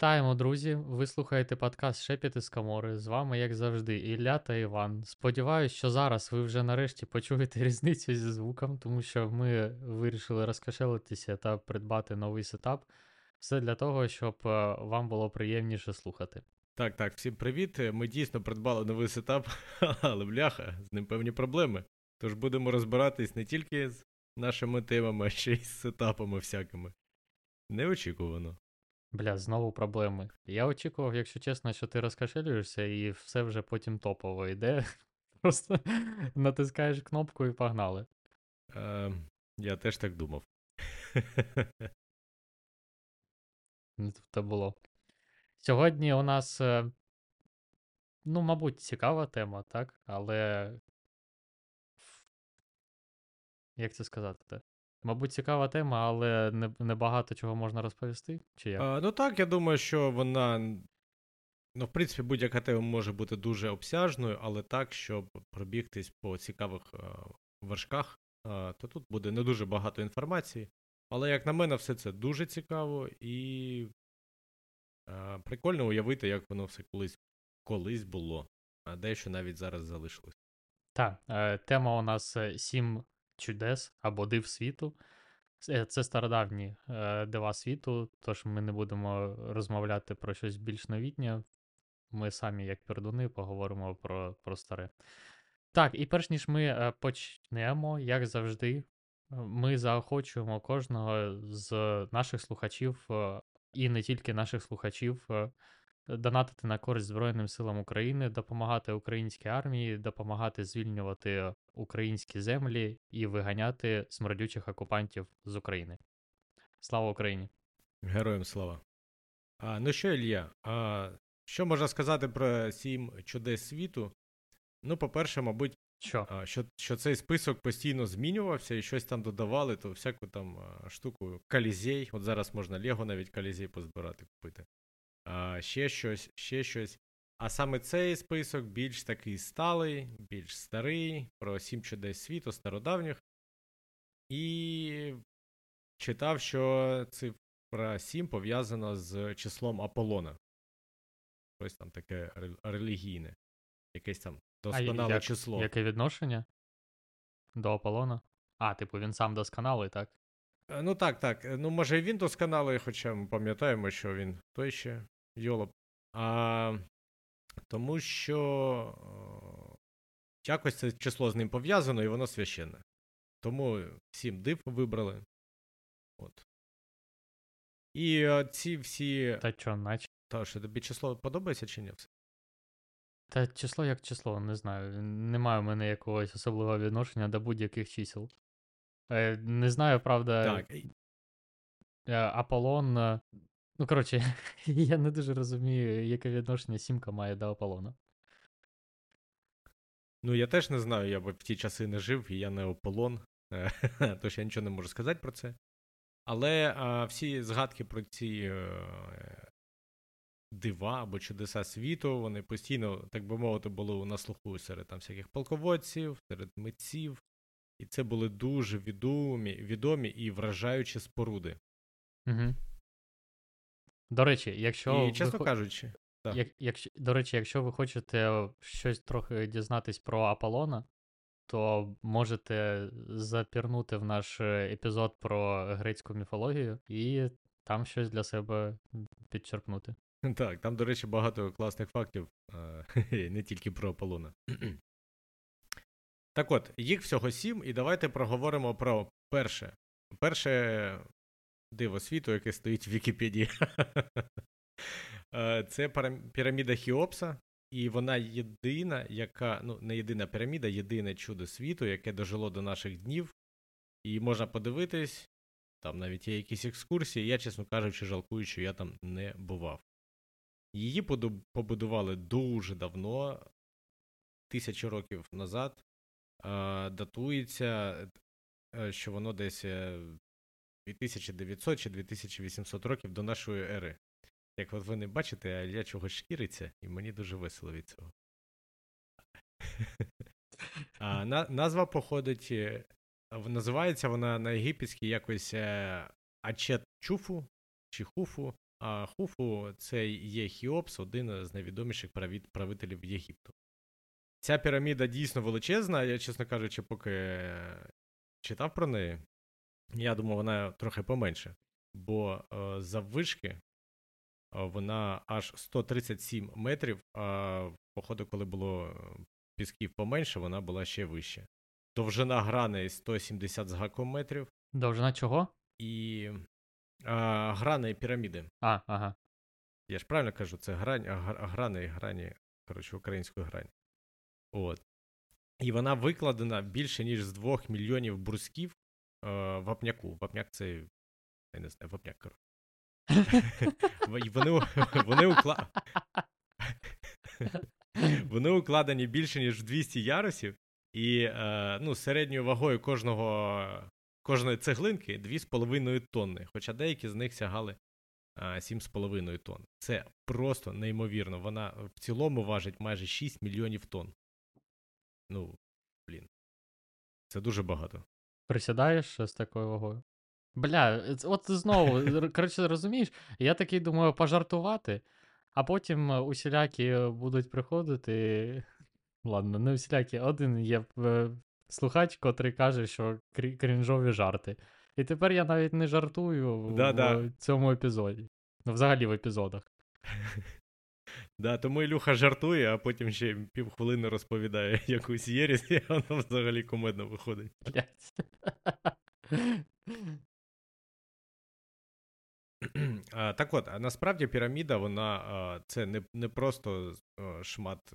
Вітаємо, друзі! Ви слухаєте подкаст Шепіти з Камори. З вами, як завжди, Ілля та Іван. Сподіваюсь, що зараз ви вже нарешті почуєте різницю зі звуком, тому що ми вирішили розкошелитися та придбати новий сетап. Все для того, щоб е, вам було приємніше слухати. Так, так, всім привіт. Ми дійсно придбали новий сетап, але бляха, з ним певні проблеми. Тож будемо розбиратись не тільки з нашими темами, а ще й з сетапами всякими. Неочікувано. Бля, знову проблеми. Я очікував, якщо чесно, що ти розкашелюєшся і все вже потім топово йде. Просто натискаєш кнопку і погнали. Е, Я теж так думав. Це було. Сьогодні у нас, е, ну, мабуть, цікава тема, так? Але. Як це сказати? Мабуть, цікава тема, але не, не багато чого можна розповісти. Чи як? А, Ну так, я думаю, що вона. Ну, в принципі, будь-яка тема може бути дуже обсяжною, але так, щоб пробігтись по цікавих а, вершках, а, то тут буде не дуже багато інформації. Але, як на мене, все це дуже цікаво і а, прикольно уявити, як воно все колись колись було, а дещо навіть зараз залишилось. Так, е, тема у нас е, сім чудес або див світу. Це, це стародавні е, дива світу, тож ми не будемо розмовляти про щось більш новітнє. Ми самі, як пердуни, поговоримо про, про старе. Так, і перш ніж ми е, почнемо, як завжди, ми заохочуємо кожного з наших слухачів, е, і не тільки наших слухачів, е, донатити на користь Збройним силам України, допомагати українській армії, допомагати звільнювати українські землі і виганяти смердючих окупантів з України. Слава Україні! Героям слава! А, Ну що, Ілля, а, що можна сказати про сім чудес світу? Ну, по-перше, мабуть, що а, що, що цей список постійно змінювався і щось там додавали, то всяку там штуку калізей. От зараз можна Лего навіть калізей позбирати купити. А, Ще щось, ще щось. А саме цей список більш такий сталий, більш старий, про сім чудес світу, стародавніх. І читав, що цифра 7 пов'язана з числом Аполлона. Ось там таке релігійне. Якесь там досконале як, число. Яке відношення до Аполлона? А, типу, він сам досконалий, так? Е, ну так, так. Ну, може, і він досконалий, хоча ми пам'ятаємо, що він той ще йолоп. А тому що е, якось це число з ним пов'язано і воно священне. Тому всім див вибрали. От. І е, ці всі. Та що, наче. Та що тобі число подобається чи ні? Та число як число, не знаю. Немає в мене якогось особливого відношення до будь-яких чисел. Е, Не знаю, правда. Так. Аполлон Ну, коротше, я не дуже розумію, яке відношення сімка має до Аполлона. Ну, я теж не знаю, я в ті часи не жив, і я не Аполлон, тож я нічого не можу сказати про це. Але а, всі згадки про ці е, дива або чудеса світу, вони постійно, так би мовити, були на слуху серед там всяких полководців, серед митців. І це були дуже відомі відомі і вражаючі споруди. Угу. До речі, якщо. І, чесно ви... кажучи, так. Як, якщо, до речі, якщо ви хочете щось трохи дізнатись про Аполлона, то можете запірнути в наш епізод про грецьку міфологію і там щось для себе підчерпнути. Так, там, до речі, багато класних фактів, не тільки про Аполлона. Так от, їх всього сім, і давайте проговоримо про перше. Перше диво світу, яке стоїть в Вікіпедії. Е, це піраміда Хіопса, і вона єдина, яка, ну, не єдина піраміда, єдине чудо світу, яке дожило до наших днів. І можна подивитись, там навіть є якісь екскурсії. Я, чесно кажучи, жалкую, що я там не бував. Її побудували дуже давно, тисячі років назад. Датується, е, що воно десь 2900 чи 2800 років до нашої ери. Як от ви не бачите, а я чогось шкіриться, і мені дуже весело від цього. А, на, Назва походить, е, називається вона на єгипетській якось е, Ачет Чуфу чи Хуфу. А Хуфу це є Хіопс, один з найвідоміших правителів Єгипту. Ця піраміда дійсно величезна. Я, чесно кажучи, поки читав про неї, я думав, вона трохи поменше. Бо е, заввишки е, вона аж 137 метрів, а походу, коли було е, пісків поменше, вона була ще вище. Довжина граней 170 з гаком метрів, Довжина чого? і а, грани піраміди. А, ага. Я ж правильно кажу, це грань, а, гра- грани, грані, коротше, українською грань. От. І вона викладена більше, ніж з 2 мільйонів брусків е, вапняку. Вапняк це. Я не знаю, вапняк, коротше. Вони, вони, укла... вони укладені більше, ніж в 200 ярусів, і е, ну, середньою вагою кожного, кожної цеглинки 2,5 тонни, хоча деякі з них сягали а, 7,5 тонн. Це просто неймовірно. Вона в цілому важить майже 6 мільйонів тонн. Ну, блін. Це дуже багато. Присідаєш з такою вагою. Бля, от знову, коротше, розумієш, я такий думаю пожартувати, а потім е, усілякі будуть приходити. Ладно, не усілякі, один є е, слухач, котрий каже, що крі- крінжові жарти. І тепер я навіть не жартую в, Да-да. в цьому епізоді. Ну, взагалі в епізодах. Да, тому Ілюха жартує, а потім ще півхвилини розповідає якусь єрість, і воно взагалі комедно виходить. А, так от, а насправді піраміда, вона це не, не просто шмат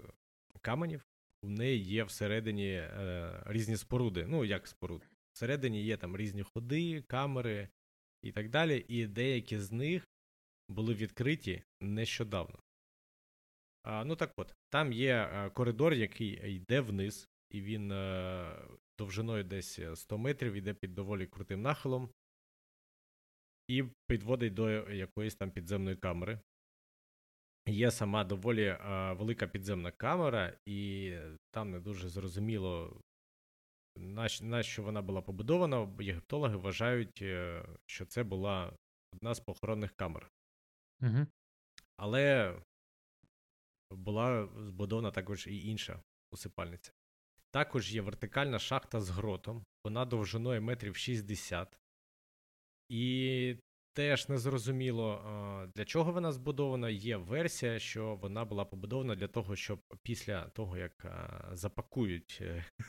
каменів, у неї є всередині е, різні споруди. Ну, як споруд. Всередині є там різні ходи, камери і так далі, і деякі з них були відкриті нещодавно. Ну так от, там є е, коридор, який йде вниз, і він е, довжиною десь 100 метрів, йде під доволі крутим нахилом і підводить до якоїсь там підземної камери. Є сама доволі велика підземна камера, і там не дуже зрозуміло, на, що вона була побудована. Єгиптологи вважають, е, що це була одна з похоронних камер. Угу. Але була збудована також і інша усипальниця. Також є вертикальна шахта з гротом, вона довжиною метрів 60. І теж незрозуміло, для чого вона збудована. Є версія, що вона була побудована для того, щоб після того, як запакують,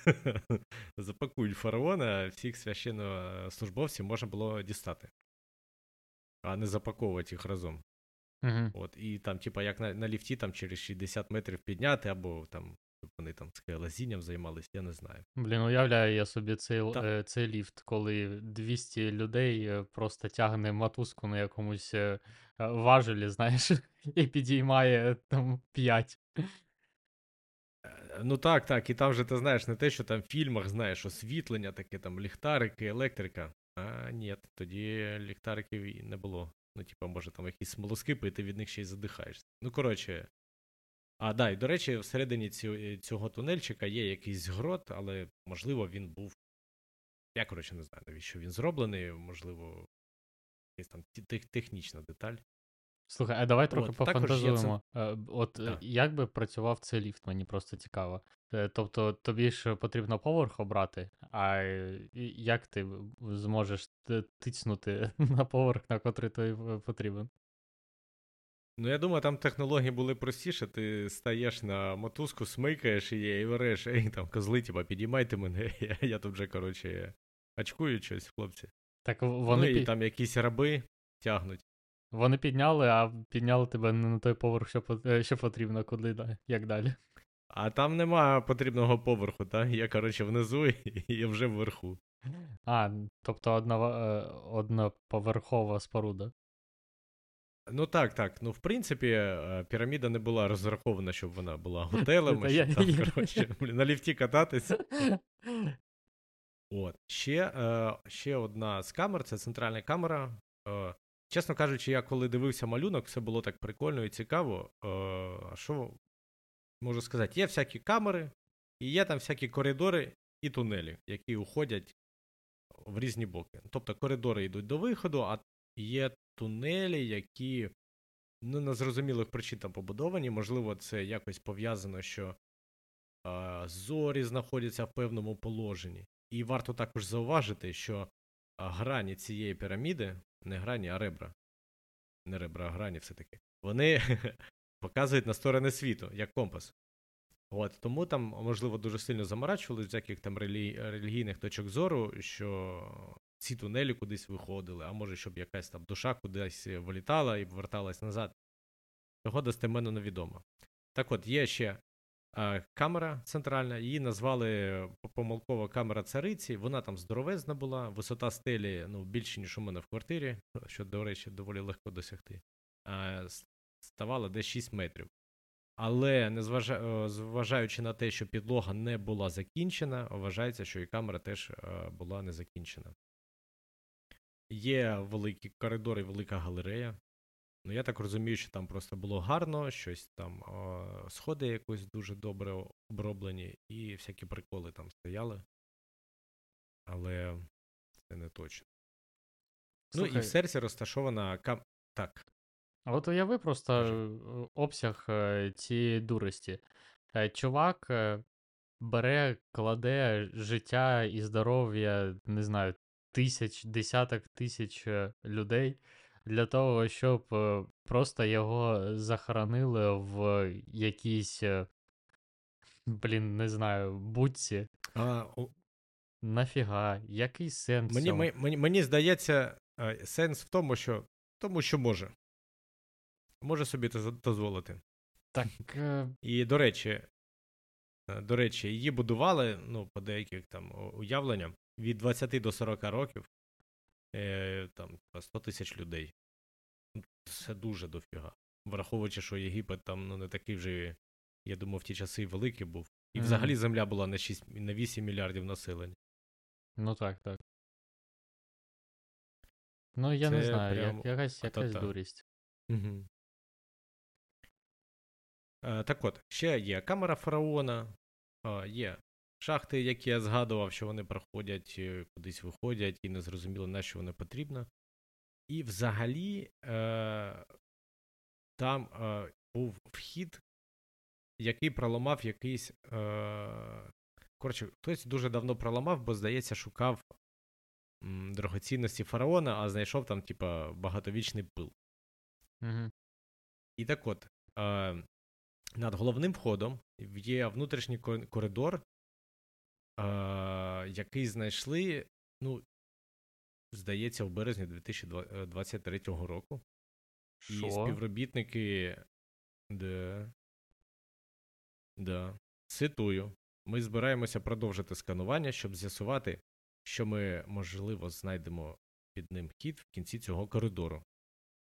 запакують фараона, всіх священнослужбовців можна було дістати, а не запаковувати їх разом. Угу. От, і там, типа, як на, на ліфті там через 60 метрів підняти, або там щоб вони там скелезінням займалися, я не знаю. Блін, уявляю я собі цей, е, цей ліфт, коли 200 людей е, просто тягне мотузку на якомусь е, е, важелі, знаєш, і підіймає там 5. Е, Ну так, так, і там же ти знаєш не те, що там в фільмах знаєш освітлення, таке там ліхтарики, електрика. А ні, тоді ліхтариків і не було. Ну, типа, може, там якісь смолоскипи, і ти від них ще й задихаєшся. Ну, коротше. А, да, і до речі, всередині цю- цього тунельчика є якийсь грот, але можливо він був. Я, коротше, не знаю, навіщо він зроблений, можливо, якась там технічна деталь. Слухай, а давай трохи От, це- пофантазуємо. Е, От е, Да. як би працював цей ліфт, мені просто цікаво. Е, Тобто тобі ж потрібно поверх обрати, а як ти зможеш тицнути на поверх, на котрий тобі е, потрібен? Ну, я думаю, там технології були простіше. Ти стаєш на мотузку, смикаєш її і береш, ей, там козли, типа, підіймайте мене. Я, я тут вже, коротше, очкую щось, хлопці. Так вони, ну, і там якісь раби тягнуть. Вони підняли, а підняли тебе не на той поверх, що, е, що потрібно, куди да- як далі. А там нема потрібного поверху, так? Я, коротше, внизу і я вже вверху. А, тобто одна, е, одноповерхова споруда. Ну так, так. Ну, в принципі, е, піраміда не була розрахована, щоб вона була готелем, щоб там, коротше, на ліфті кататись. От. Ще, ще одна з камер, це центральна камера. Чесно кажучи, я коли дивився малюнок, все було так прикольно і цікаво. Е, а що можу сказати? Є всякі камери, і є там всякі коридори і тунелі, які уходять в різні боки. Тобто коридори йдуть до виходу, а є тунелі, які ну, незрозумілих причин там побудовані. Можливо, це якось пов'язано, що е, зорі знаходяться в певному положенні. І варто також зауважити, що грані цієї піраміди, не грані, а ребра. Не ребра, а грані все-таки. Вони показують на сторони світу, як компас. От, тому там, можливо, дуже сильно заморачували з яких там релі... релігійних точок зору, що ці тунелі кудись виходили, а може, щоб якась там душа кудись вилітала і поверталась назад. Того достеменно невідомо. Так от, є ще камера центральна, її назвали помилково камера цариці. Вона там здоровезна була, висота стелі ну, більше, ніж у мене в квартирі, що, до речі, доволі легко досягти. Е, ставала десь 6 метрів. Але незважаючи на те, що підлога не була закінчена, вважається, що і камера теж е, була не закінчена. Є великі коридори, велика галерея. Ну, я так розумію, що там просто було гарно, щось там о, сходи якось дуже добре оброблені, і всякі приколи там стояли. Але це не точно. Слухай, Ну і в серці розташована кам. Так. А от уяви просто Кажи. е, обсяг е, цієї дурості. Е, Чувак бере, кладе життя і здоров'я, не знаю, тисяч, десяток тисяч людей для того, щоб е, просто його захоронили в якійсь, е, блін, не знаю, будці. А, Нафіга? Який сенс? мені, цьому? мені, мені, здається, е, сенс в тому, що тому що може. Може собі це дозволити. Так. е, І, до речі, е, до речі, її будували, ну, по деяких там уявленням, від 20 до 40 років, е, там, 100 тисяч людей. Ну, Це дуже дофіга. Враховуючи, що Єгипет там ну, не такий вже, я думав, в ті часи великий був. І Мгм. взагалі земля була на 6, на 8 мільярдів населення. Ну так, так. Ну, я не знаю, прям як, якась, якась дурість. Угу. Так от, ще є камера фараона, е, є шахти, які я згадував, що вони проходять, е, кудись виходять, і не зрозуміло, на що вони потрібно. І взагалі е, там е, був вхід, який проламав якийсь. Е, коротше, хтось дуже давно проламав, бо, здається, шукав м, дорогоцінності фараона, а знайшов там, типа, багатовічний пил. Угу. І так от, е, над головним входом є внутрішній коридор, який знайшли, ну, здається, в березні 2023 року. І співробітники. Да, да, цитую. Ми збираємося продовжити сканування, щоб з'ясувати, що ми, можливо, знайдемо під ним хід в кінці цього коридору.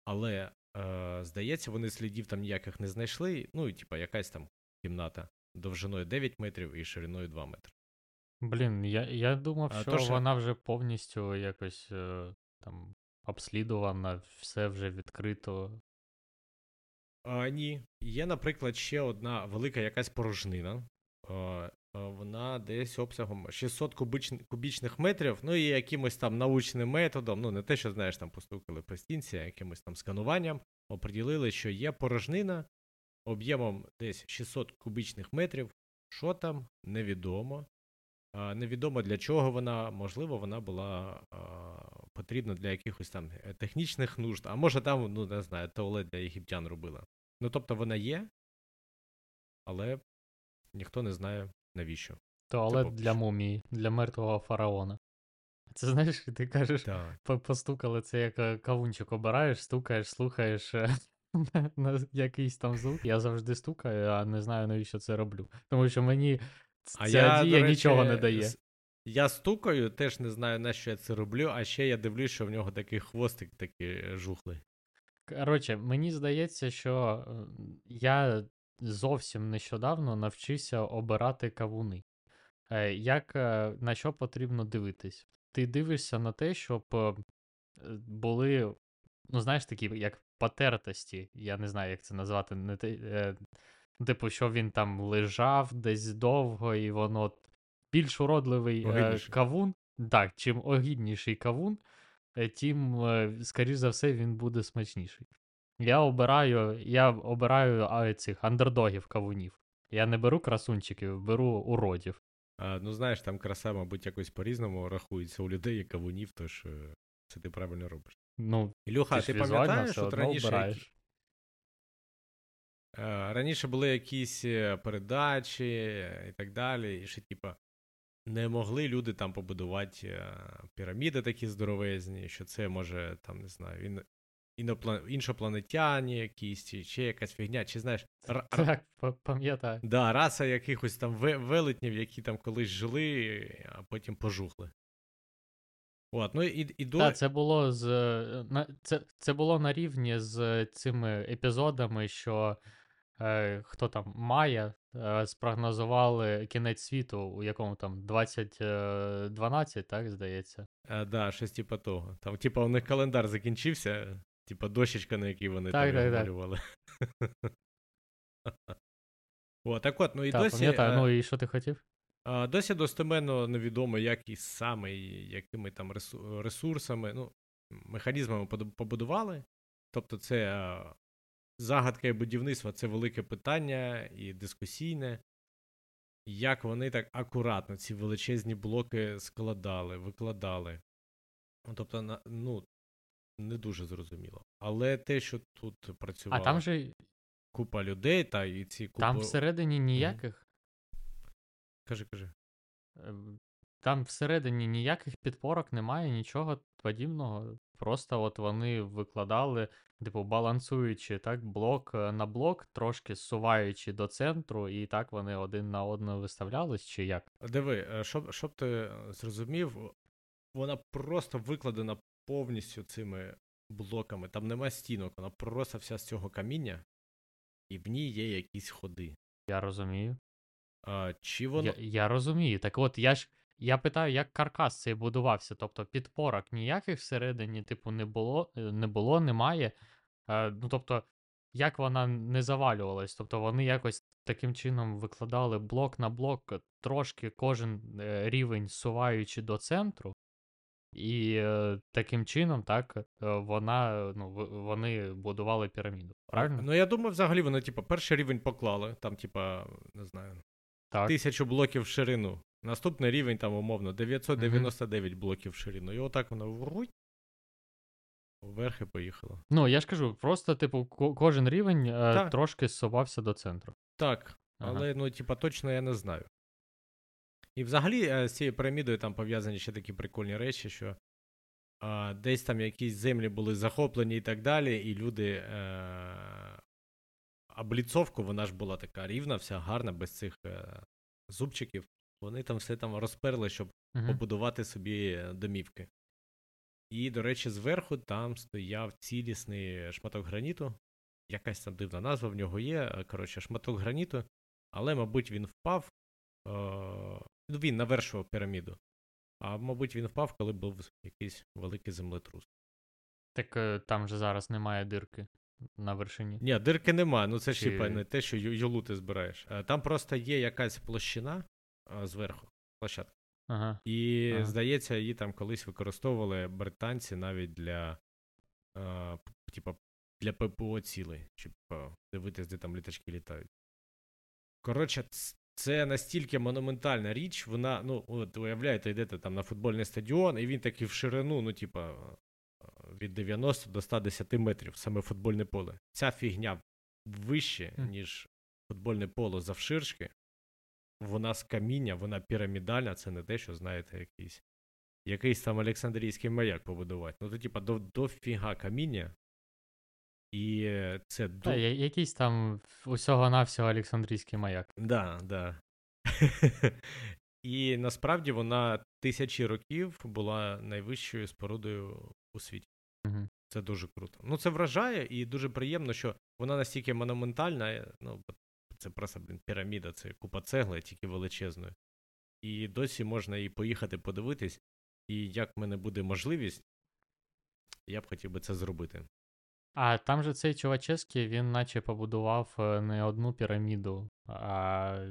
Але, е, здається, вони слідів там ніяких не знайшли. Ну, і типа якась там кімната довжиною 9 метрів і шириною 2 метри. Блін, я, я думав, А, що то що- вона вже повністю якось е, там обслідувана, все вже відкрито. А, ні. Є, наприклад, ще одна велика якась порожнина. А, а, вона десь обсягом 600 кубич... кубічних метрів, ну і якимось там научним методом, ну не те, що знаєш, там постукали по стінці, а якимось там скануванням, оприділили, що є порожнина об'ємом десь 600 кубічних метрів. Що там, невідомо. Невідомо для чого вона, можливо, вона була а, потрібна для якихось там е, технічних нужд, а може там, ну не знаю, туалет для єгиптян робила. Ну, тобто вона є, але ніхто не знає навіщо. Туалет поки для мумії, для мертвого фараона. Це знаєш, ти кажеш, Так. постукали, це як е, кавунчик обираєш, стукаєш, слухаєш е, на, якийсь там звук. Я завжди стукаю, а не знаю, навіщо це роблю. Тому що мені А ця я, дія речі, нічого не дає. Я стукаю, теж не знаю, на що я це роблю, а ще я дивлюсь, що в нього такий хвостик такий жухлий. Коротше, мені здається, що е, я зовсім нещодавно навчився обирати кавуни. Е, Як е, на що потрібно дивитись? Ти дивишся на те, щоб е, були, ну, знаєш, такі як потертості, я не знаю, як це назвати, не те, е, типу, що він там лежав десь довго, і воно більш уродливий е, кавун. Так, чим огідніший кавун, е, тим, е, скоріш за все, він буде смачніший. Я обираю, я обираю а, цих андердогів кавунів. Я не беру красунчиків, беру уродів. А, ну, знаєш, там краса, мабуть, якось по-різному рахується у людей і кавунів, тож е, це ти правильно робиш. Ну, Ілюха, ти ти, пам'ятаєш, одно раніше, обираєш. Е, раніше були якісь е, передачі е, і так далі, і що, типа, не могли люди там побудувати піраміди такі здоровезні, що це може, там, не знаю, ін... інопла... іншопланетяні якісь, чи ще якась фігня, чи знаєш, ра- Так, пам'ятаю. Да, раса якихось там велетнів, які там колись жили, а потім пожухли. От, ну і, і до... Так, це було з це, це було на рівні з цими епізодами, що е, хто там Майя е, спрогнозували кінець світу, у якому там 2012, так здається. А, да, щось типа того. Там, типа, у них календар закінчився, типа дощечка, на якій вони Так, там так, малювали. О, так от, ну і Так, досі, пам'ятаю. е, Ну і що ти хотів? досі достеменно невідомо, як і саме, і якими там ресурсами, ну, механізмами побудували. Тобто, це загадка і будівництво це велике питання і дискусійне. Як вони так акуратно ці величезні блоки складали, викладали. Ну, Тобто, ну, не дуже зрозуміло. Але те, що тут А там же купа людей, та і ці купи. там всередині ніяких. Кажи, кажи. е, Там всередині ніяких підпорок немає, нічого подібного. Просто от вони викладали, типу, балансуючи так, блок е, на блок, трошки зсуваючи до центру, і так вони один на одного виставлялись, чи як? Диви, е, щоб, щоб ти зрозумів, вона просто викладена повністю цими блоками. Там нема стінок, вона просто вся з цього каміння, і в ній є якісь ходи. Я розумію. А, чи воно. Я, я розумію. Так от я ж я питаю, як каркас цей будувався. Тобто підпорок ніяких всередині, типу, не було, е, не було, немає. Е, ну тобто, як вона не завалювалась? Тобто вони якось таким чином викладали блок на блок, трошки кожен е, рівень суваючи до центру. І е, таким чином, так, е, вона, ну, вони будували піраміду. Правильно? Ну, я думаю, взагалі вони, типу, перший рівень поклали, там, типа, не знаю, так. тисячу блоків в ширину. Наступний рівень, там, умовно, 999 блоків в ширину. І отак воно вруть. Вверх і поїхало. Ну, я ж кажу, просто, типу, ко- кожен рівень е, трошки зсувався до центру. Так, Ага. але, ну, типа, точно я не знаю. І взагалі е, з цією пірамідою там пов'язані ще такі прикольні речі, що а, десь там якісь землі були захоплені і так далі, і люди. Е, обліцовку, вона ж була така рівна, вся гарна, без цих е, зубчиків. Вони там все там розперли, щоб Мгм. побудувати собі домівки. І, до речі, зверху там стояв цілісний шматок граніту. Якась там дивна назва в нього є. е, Коротше, шматок граніту, але, мабуть, він впав. Е, ну, він навершував піраміду. А мабуть, він впав, коли був якийсь великий землетрус. Так е, там же зараз немає дирки на вершині. Ні, дирки нема, ну це ж Чи- не те, що юлу ти збираєш. Там просто є якась площина зверху, площадка. Ага. І, Ага. здається, її там колись використовували британці навіть для, е, типа, для ППО цілей, щоб е, дивитись, де там літачки літають. Коротше, це настільки монументальна річ, вона, ну, от уявляєте, йдете там на футбольний стадіон, і він такий в ширину, ну, типа, е, від 90 до 110 метрів, саме футбольне поле. Ця фігня вище, ніж футбольне поле завширшки. Вона з каміння, вона пірамідальна, це не те, що, знаєте, якийсь, якийсь там Олександрійський маяк побудувати. Ну, то, типа, до, дофіга каміння. І це Та, до... я- якийсь там усього-навсього Олександрійський маяк. Да, да. І насправді вона тисячі років була найвищою спорудою у світі. Мгм. Це дуже круто. Ну, це вражає, і дуже приємно, що вона настільки монументальна. е, Ну, бо це просто блін, піраміда, це купа цегли, тільки величезною. І досі можна і поїхати подивитись. І як в мене буде можливість, я б хотів би це зробити. А там же цей Чувачевський, він наче побудував е, не одну піраміду, а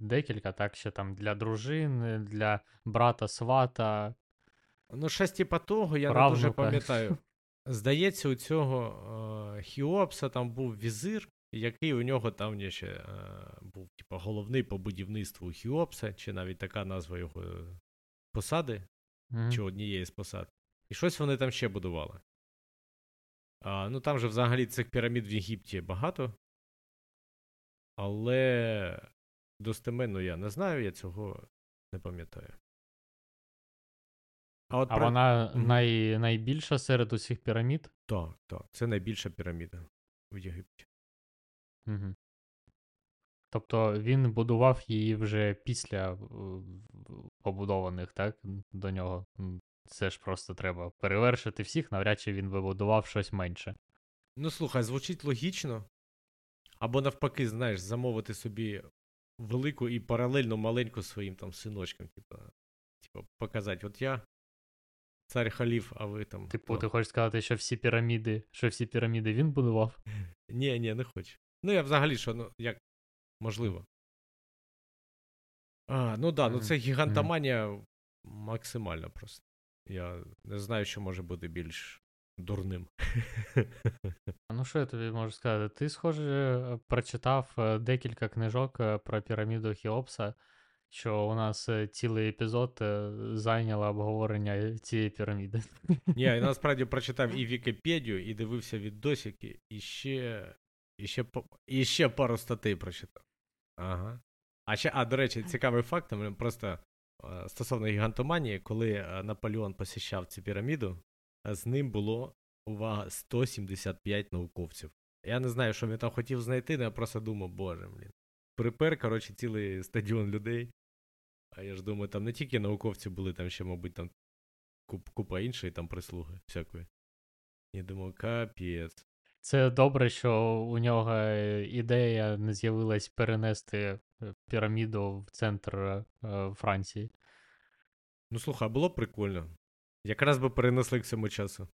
декілька, так що там для дружини, для брата свата. Ну, щось типа того, я не дуже пам'ятаю. Здається, у цього е, Хіопса там був візир, який у нього там ще е, був типу, головний по будівництву Хіопса, чи навіть така назва його е, посади, Мгм. чи однієї з посад. І щось вони там ще будували. А, ну там же взагалі цих пірамід в Єгипті багато. Але достеменно я не знаю, я цього не пам'ятаю. А, от А про- вона най... найбільша серед усіх пірамід? Так, так. Це найбільша піраміда в Єгипті. Угу. Тобто він будував її вже після е, побудованих, так? До нього. М, Це ж просто треба перевершити всіх, навряд чи він вибудував щось менше. Ну, слухай, звучить логічно. Або навпаки, знаєш, замовити собі велику і паралельно маленьку своїм там синочкам, типу, типу показати, от я цар халіф, а ви там. Типу, о. ти хочеш сказати, що всі піраміди, що всі піраміди він будував? Ні, ні, не хочу. Ну, я взагалі, що, ну, як можливо. А, ну да, ну це гігантоманія максимальна просто. Я не знаю, що може бути більш дурним. Ну, що я тобі можу сказати? Ти, схоже, прочитав е, декілька книжок е, про піраміду Хіопса, що у нас е, цілий епізод зайняло обговорення цієї піраміди. Ні, я насправді прочитав і Вікіпедію, і дивився відосики, і ще, і ще, і ще пару статей прочитав. Ага. А ще, а, до речі, цікавий факт, просто стосовно гігантоманії, коли Наполеон посіщав цю піраміду, з ним було, увага, 175 науковців. Я не знаю, що він там хотів знайти, але я просто думав, боже, блін. Припер, коротше, цілий стадіон людей. А я ж думаю, там не тільки науковці були, там ще, мабуть, там куп, купа іншої там прислуги всякої. Я думав, капець. Це добре, що у нього е, ідея не з'явилась перенести е, піраміду в центр е, Франції. Ну слухай, було б прикольно. Якраз би перенесли к цьому часу.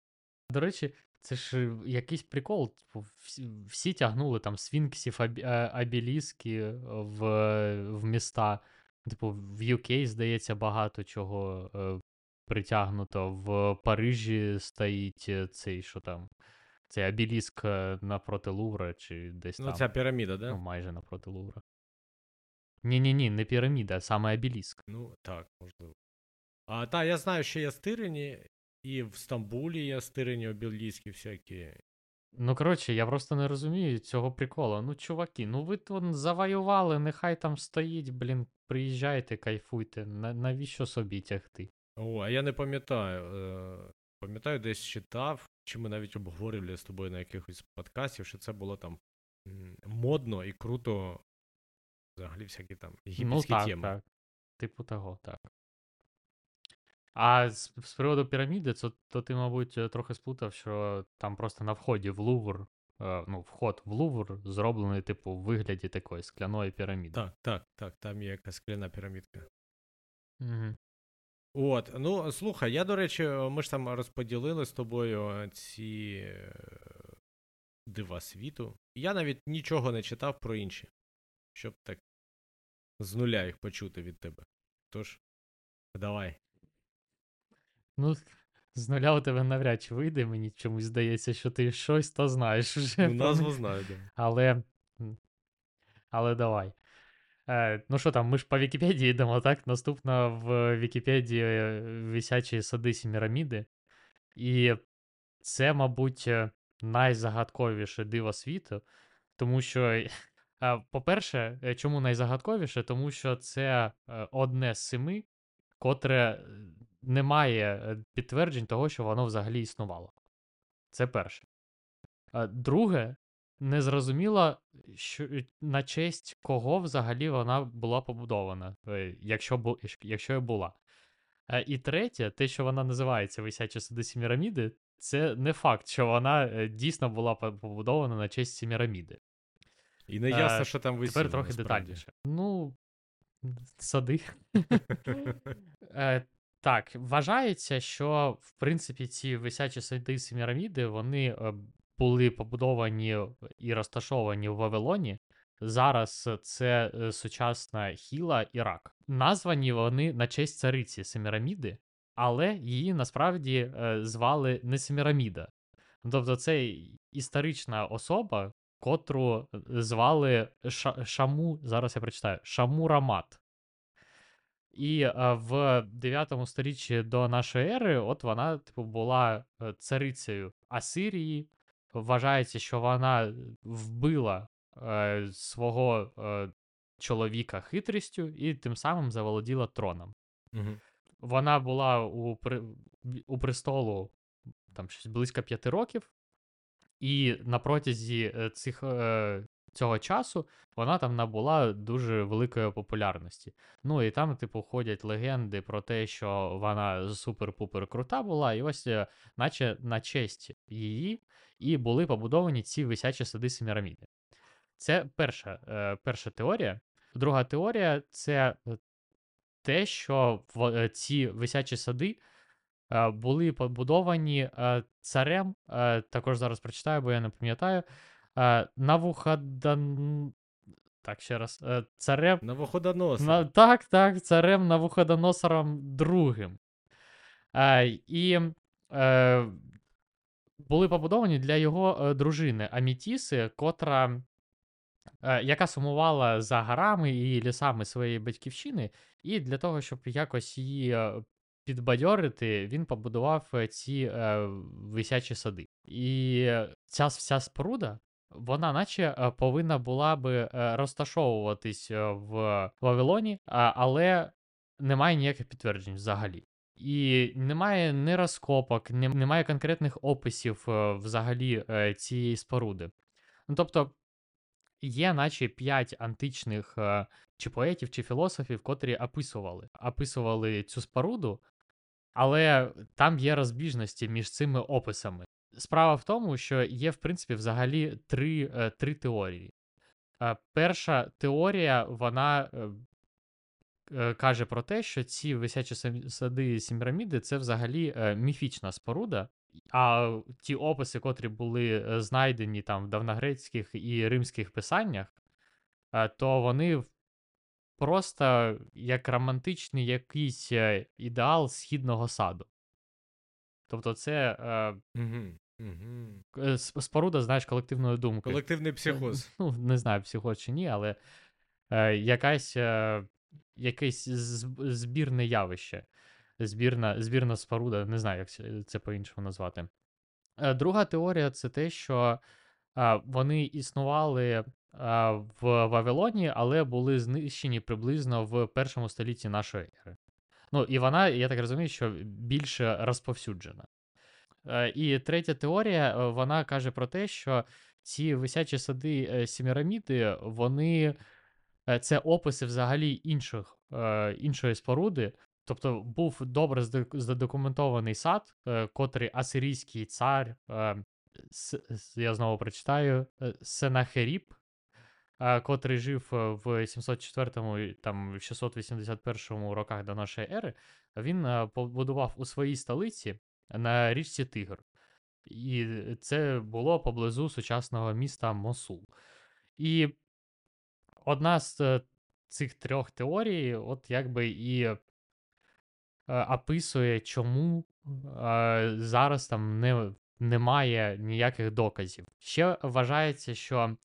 До речі, це ж е, якийсь прикол. Типу, всі, всі тягнули там свінксів, абі, е, в, в міста. Типу, в UK, здається, багато чого е, притягнуто. В Парижі стоїть е, цей, що там, цей обеліск е, напроти Лувра, чи десь Ну, там. ця піраміда, да? Ну, майже напроти Лувра. Ні-ні-ні, не піраміда, а саме обеліск. Ну, так, можливо. А та, я знаю, що є стирині, і в Стамбулі є стирині обілійські всякі. Ну, коротше, я просто не розумію цього приколу. Ну, чуваки, ну ви тут завоювали, нехай там стоїть, блін, приїжджайте, кайфуйте. На, навіщо собі тягти? О, а я не пам'ятаю. Пам'ятаю, десь читав, чи ми навіть обговорювали з тобою на якихось подкастів, що це було там модно і круто. Взагалі всякі там Ну, єгипетські так, теми. так. Типу того, так. А з, з приводу піраміди, то, то ти, мабуть, трохи сплутав, що там просто на вході в Лувр, е, ну, вход в Лувр зроблений, типу, в вигляді такої скляної піраміди. Так, так, так, там є якась скляна пірамідка. Угу. От, ну слухай, я, до речі, ми ж там розподілили з тобою ці е, дива світу. Я навіть нічого не читав про інші, щоб так з нуля їх почути від тебе. Тож, давай. Ну, з нуля у тебе навряд чи вийде, мені чомусь здається, що ти щось то знаєш вже. Ну, назву знаю, да. Але. Але давай. Е, ну що там, ми ж по Вікіпедії йдемо, так? Наступно в Вікіпедії е, висячі сади Сіміраміди. І це, мабуть, е, найзагадковіше диво світу, тому що, е, по-перше, е, чому найзагадковіше? Тому що це одне з семи, котре не має підтверджень того, що воно взагалі існувало. Це перше. Е, Друге, незрозуміло, що, е, на честь кого взагалі вона була побудована, е, якщо, бу, якщо і була. Е, І третє, те, що вона називається Висячі сади Сіміраміди, це не факт, що вона дійсно була побудована на честь Сіміраміди. І не ясно, що там висіло. Тепер трохи насправді. детальніше. Ну, сади. Так, вважається, що в принципі ці висячі сади Семіраміди вони були побудовані і розташовані в Вавилоні. Зараз це е, сучасна Хіла, Ірак. Названі вони на честь цариці Семіраміди, але її насправді е, звали не Семіраміда, Тобто, це історична особа, котру звали Ша- Шаму. Зараз я прочитаю Шамурамат. І е, в 9 сторіччі до нашої ери, от вона, типу, була е, царицею Асирії. Вважається, що вона вбила е, свого е, чоловіка хитрістю і тим самим заволоділа троном. Угу. Вона була у, у престолу там щось близько п'яти років, і на протязі е, цих, е, цього часу вона там набула дуже великої популярності. Ну і там, типу, ходять легенди про те, що вона супер-пупер крута була, і ось, е, наче на честь її, і були побудовані ці висячі сади Семіраміди. Це перша, е, перша теорія. Друга теорія це те, що в, е, ці висячі сади е, були побудовані царем, також зараз прочитаю, бо я не пам'ятаю. Е, Навуходон... Так, ще раз. Е, царем. Навуходоносор. На, так, так, царем Навуходоносором другим. І е, були побудовані для його е, дружини Амітіси, котра. е, Яка сумувала за горами і лісами своєї батьківщини, і для того, щоб якось її е, підбадьорити, він побудував ці е, висячі сади. І ця вся споруда, вона наче е, повинна була би е, розташовуватись е, в Вавилоні, але немає ніяких підтверджень взагалі. І немає ні розкопок, немає конкретних описів взагалі цієї споруди. Ну, тобто, є наче п'ять античних чи поетів, чи філософів, котрі описували, описували цю споруду, але там є розбіжності між цими описами. Справа в тому, що є, в принципі, взагалі три, е, три теорії. Е, Перша теорія, вона е, каже про те, що ці висячі сади Сіміраміди це взагалі міфічна споруда. А ті описи, котрі були знайдені там в давногрецьких і римських писаннях, то вони просто як романтичний якийсь ідеал східного саду. Тобто, це. Угу. е, споруда, знаєш, колективної думки. Колективний психоз. Ну, не знаю, психоз чи ні, але е, якась, е, якесь збірне явище. Збірна, збірна споруда, не знаю, як це- по-іншому назвати. Е, Друга теорія це те, що е, вони існували е, в Вавилоні, але були знищені приблизно в першому столітті нашої ери. Ну, і вона, я так розумію, що більше розповсюджена. Е, І третя теорія, е, вона каже про те, що ці висячі сади е, Сіміраміди, вони це описи взагалі інших, іншої споруди. Тобто був добре задокументований сад, котрий асирійський цар, я знову прочитаю, Сенахеріб, е, котрий жив в 704 і там 681 роках до нашої ери, він побудував у своїй столиці на річці Тигр. І це було поблизу сучасного міста Мосул. І одна з е, цих трьох теорій, от якби і е, описує, чому е, зараз там не, немає ніяких доказів. Ще вважається, що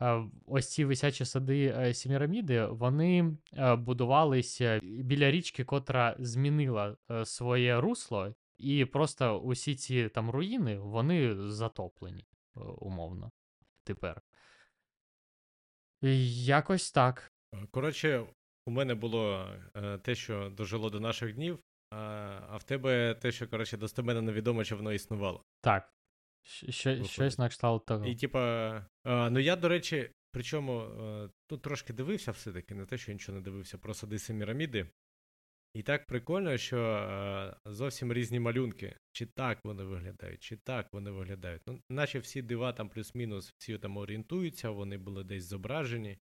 е, ось ці висячі сади е, Сіміраміди, вони е, будувалися біля річки, котра змінила е, своє русло, і просто усі ці там руїни, вони затоплені, е, умовно, тепер. І Якось так. Коротше, у мене було е, те, що дожило до наших днів, а, в тебе те, що, коротше, достеменно невідомо, чи воно існувало. Так. Щ- щось на кшталт того. І, типа, ну я, до речі, причому е, тут трошки дивився все-таки, не те, що нічого не дивився, про сади Семіраміди. І так прикольно, що е, зовсім різні малюнки. Чи так вони виглядають, чи так вони виглядають. Ну, наче всі дива там плюс-мінус, всі там орієнтуються, вони були десь зображені.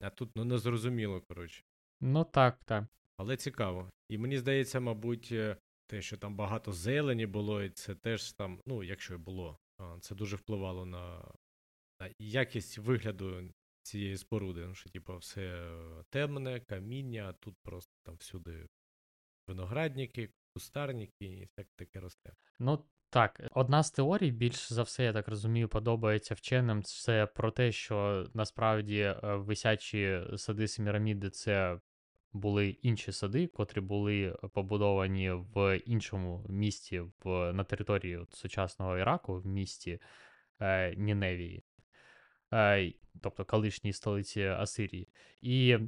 А тут ну не зрозуміло, коротше. Ну так, так. Але цікаво. І мені здається, мабуть, е, те, що там багато зелені було, і це теж там, ну, якщо і було, це дуже впливало на, на якість вигляду цієї споруди. Ну, що, типу, все темне, каміння, а тут просто там всюди виноградники, кустарники і всяке таке росте. Ну Так, одна з теорій, більш за все, я так розумію, подобається вченим. Це про те, що насправді е, висячі сади Семіраміди це були інші сади, котрі були побудовані в іншому місті в, на території сучасного Іраку, в місті е, Ніневії, тобто колишній столиці Асирії. І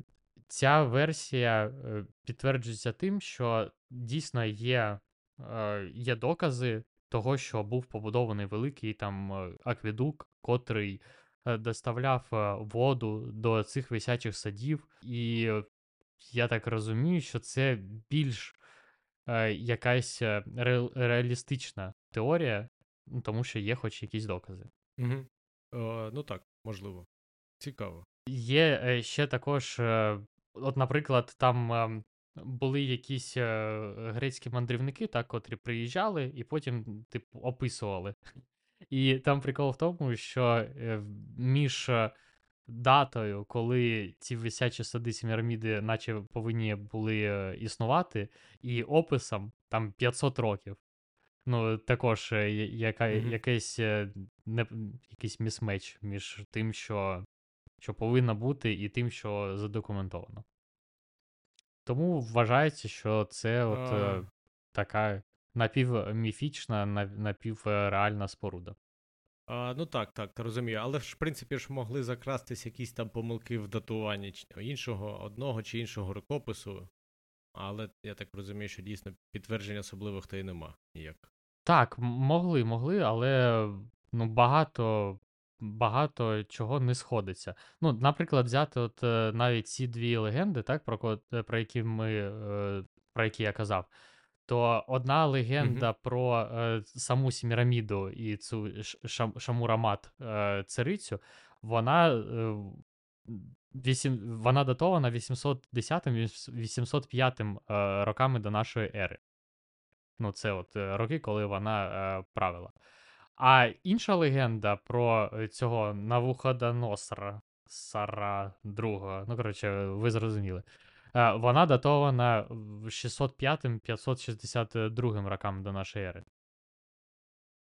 ця версія е, підтверджується тим, що дійсно є, е, є докази того, що був побудований великий там е, акведук, котрий е, доставляв е, воду до цих висячих садів. І е, я так розумію, що це більш е, якась е, ре- реалістична теорія, тому що є хоч якісь докази. Угу. Е, ну так, можливо. Цікаво. Є е, ще також, е, от, наприклад, там ем, були якісь е, грецькі мандрівники, так, котрі приїжджали і потім, типу, описували. І там прикол в тому, що між датою, коли ці висячі сади Семіраміди, наче повинні були існувати, і описом там 500 років. Ну, також яка, якийсь, е, не, якийсь місмеч між тим, що, що повинно бути, і тим, що задокументовано. Тому вважається, що це от е, А. така напівміфічна, напівреальна споруда. А, ну так, так, розумію. Але ж, в принципі, ж могли закрастись якісь там помилки в датуванні іншого, одного чи іншого рукопису. Але я так розумію, що дійсно підтверджень особливих то й нема ніяк. Так, могли, могли, але ну, багато, багато чого не сходиться. Ну, наприклад, взяти от е, навіть ці дві легенди, так, про, ко- е, про які ми, е, про які я казав. То одна легенда про е, саму Сіміраміду і цю Ш- Шам- Шамурамат е, царицю, вона, е, вісім, вона датована 810-805 е, роками до нашої ери. Ну, це от е, роки, коли вона е, правила. А інша легенда про е, цього Навуходоносора, Сара II, ну, коротше, ви зрозуміли. Е, Вона датована в 605-562 рокам до нашої ери.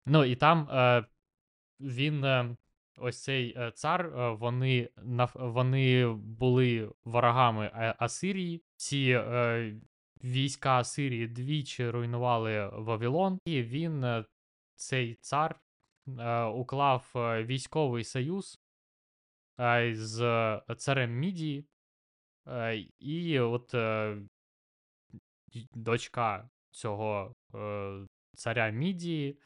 Ну, і там е, він, ось цей цар, вони, вони були ворогами Асирії. Ці війська Асирії двічі руйнували Вавилон, і він, цей цар, е, уклав е, військовий союз е, з царем Мідії. І от дочка цього царя Мідії,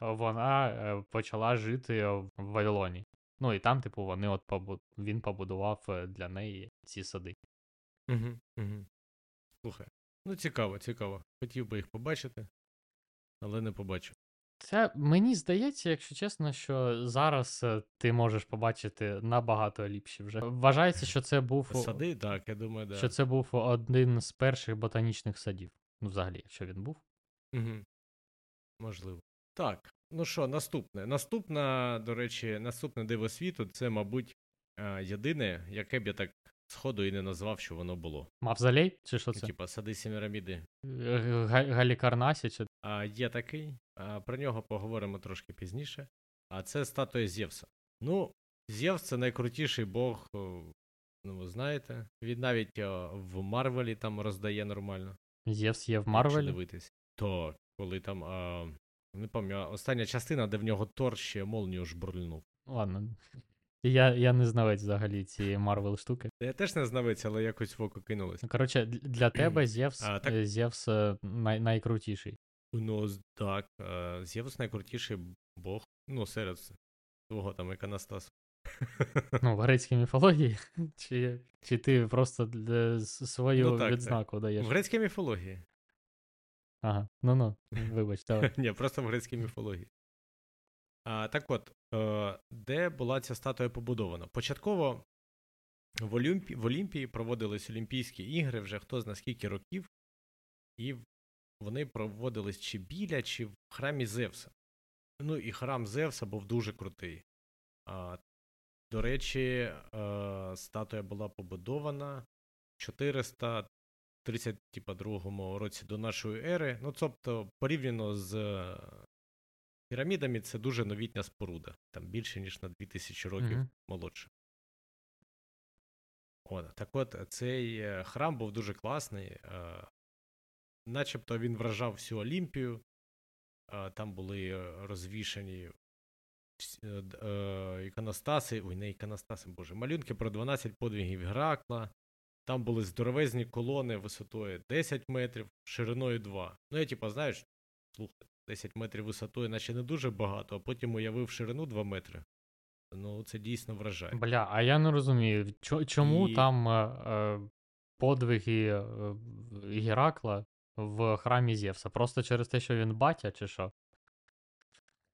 вона почала жити в Вавилоні. Ну і там, типу, вони от побу... він побудував для неї ці сади. Угу, угу. Слухай. Ну, цікаво, цікаво. Хотів би їх побачити, але не побачив. Це мені здається, якщо чесно, що зараз е, ти можеш побачити набагато ліпші вже. Вважається, що це був Сади, так, я думаю, да. що це був один з перших ботанічних садів. Ну, взагалі, якщо він був. Угу. Можливо. Так, ну що, наступне. Наступна, до речі, наступне диво світу це, мабуть, е, єдине, яке б я так сходу і не назвав, що воно було. Мавзолей? Чи що Ну, це? Типа сади Семіраміди. Г- Га- Галікарнасі? Чи... А є такий, про нього поговоримо трошки пізніше. А це статуя Зевса. Ну, Зевс це найкрутіший бог, ну ви знаєте. Він навіть в Марвелі там роздає нормально. Зевс є в Марвелі? дивитись. То, коли там. А, не пам'ятаю, остання частина, де в нього Тор ще молнію жбурльнув. Ладно. Я, я не знавець взагалі цієї Марвел штуки. Я теж не знавець, але якось в око кинулось. Ну, коротше, для тебе Зевс, А, так- е, Зевс е, най, найкрутіший. Ну, так, е, Зевс найкрутіший бог, ну, серед свого там іконостасу. Ну, в грецькій міфології. Чи, чи ти просто для, свою Ну, так, так. відзнаку даєш? В грецькій міфології. Ага, ну-ну, вибач, давай. Ні, просто в грецькій міфології. А, так от, е, де була ця статуя побудована? Початково в, Олімпі, в Олімпії проводились Олімпійські ігри вже хто зна скільки років, і вони проводились чи біля, чи в храмі Зевса. Ну і храм Зевса був дуже крутий. А, до речі, е, статуя була побудована в 432 році до нашої ери. Ну, тобто, порівняно з пірамідами це дуже новітня споруда, там більше, ніж на 2000 років Мгм. молодше. От, так от, цей е, храм був дуже класний. Начебто він вражав всю Олімпію. Там були е, розвішані е, е, іконостаси, ой, не іконостаси, боже, малюнки про 12 подвигів Геракла. Там були здоровезні колони висотою 10 метрів, шириною 2. Ну, я типа, знаєш, слухай, 10 метрів висотою, наче не дуже багато, а потім уявив ширину 2 метри. Ну, це дійсно вражає. Бля, а я не розумію, чому І- там е, подвиги Геракла в храмі Зевса? Просто через те, що він батя, чи що?